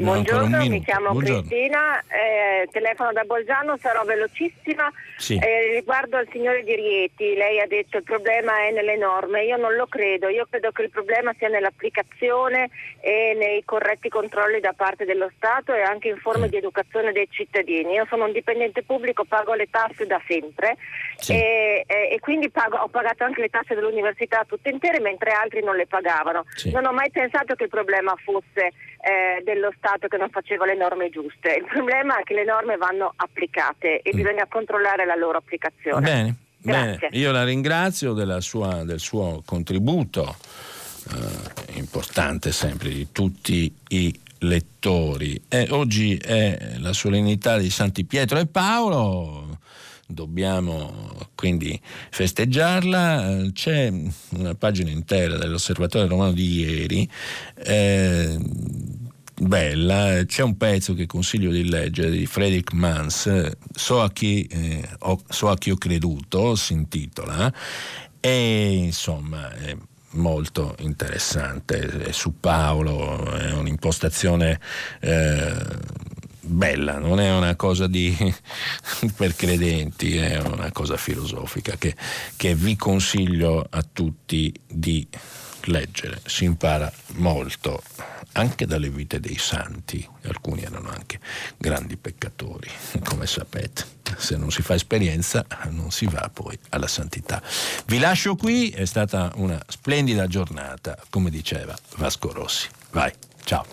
Buongiorno, mi chiamo Buongiorno. Cristina, eh, telefono da Bolzano, sarò velocissima. Sì. Eh, riguardo al signore di Rieti, lei ha detto il problema è nelle norme, io non lo credo, io credo che il problema sia nell'applicazione e nei corretti controlli da parte dello Stato e anche in forme mm. di educazione dei cittadini. Io sono un dipendente pubblico, pago le tasse da sempre sì. e, e, e, quindi pago, ho pagato anche le tasse dell'università tutte intere mentre altri non le pagavano. Sì. Non ho mai pensato che il problema fosse eh, dello Stato che non faceva le norme giuste. Il problema è che le norme vanno applicate e mm. bisogna controllare la loro applicazione. Bene, bene. io la ringrazio sua, del suo contributo eh, importante sempre di tutti i lettori. E oggi è la solennità di Santi Pietro e Paolo dobbiamo quindi festeggiarla. C'è una pagina intera dell'Osservatorio Romano di ieri. Eh, bella, c'è un pezzo che consiglio di leggere di Friedrich Mans, so a chi, eh, ho, so a chi ho creduto, si intitola, e insomma è molto interessante, è su Paolo, è un'impostazione eh, bella, non è una cosa di, per credenti, è una cosa filosofica che, che vi consiglio a tutti di leggere. Si impara molto anche dalle vite dei santi, alcuni erano anche grandi peccatori, come sapete. Se non si fa esperienza non si va poi alla santità. Vi lascio qui, è stata una splendida giornata, come diceva Vasco Rossi. Vai, ciao.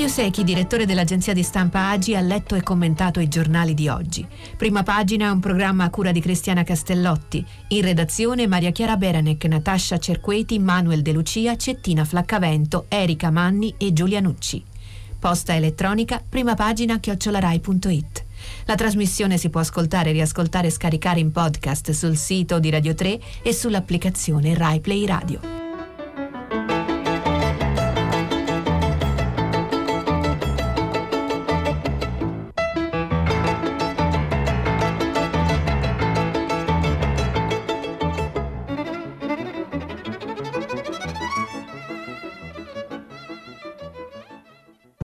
Mario Secchi, direttore dell'agenzia di stampa Agi, ha letto e commentato i giornali di oggi. Prima pagina un programma a cura di Cristiana Castellotti. In redazione Maria Chiara Beranec, Natascia Cerqueti, Manuel De Lucia, Cettina Flaccavento, Erika Manni e Giulia Nucci. Posta elettronica, prima pagina chiocciolarai.it. La trasmissione si può ascoltare, riascoltare e scaricare in podcast sul sito di Radio 3 e sull'applicazione Rai Play Radio.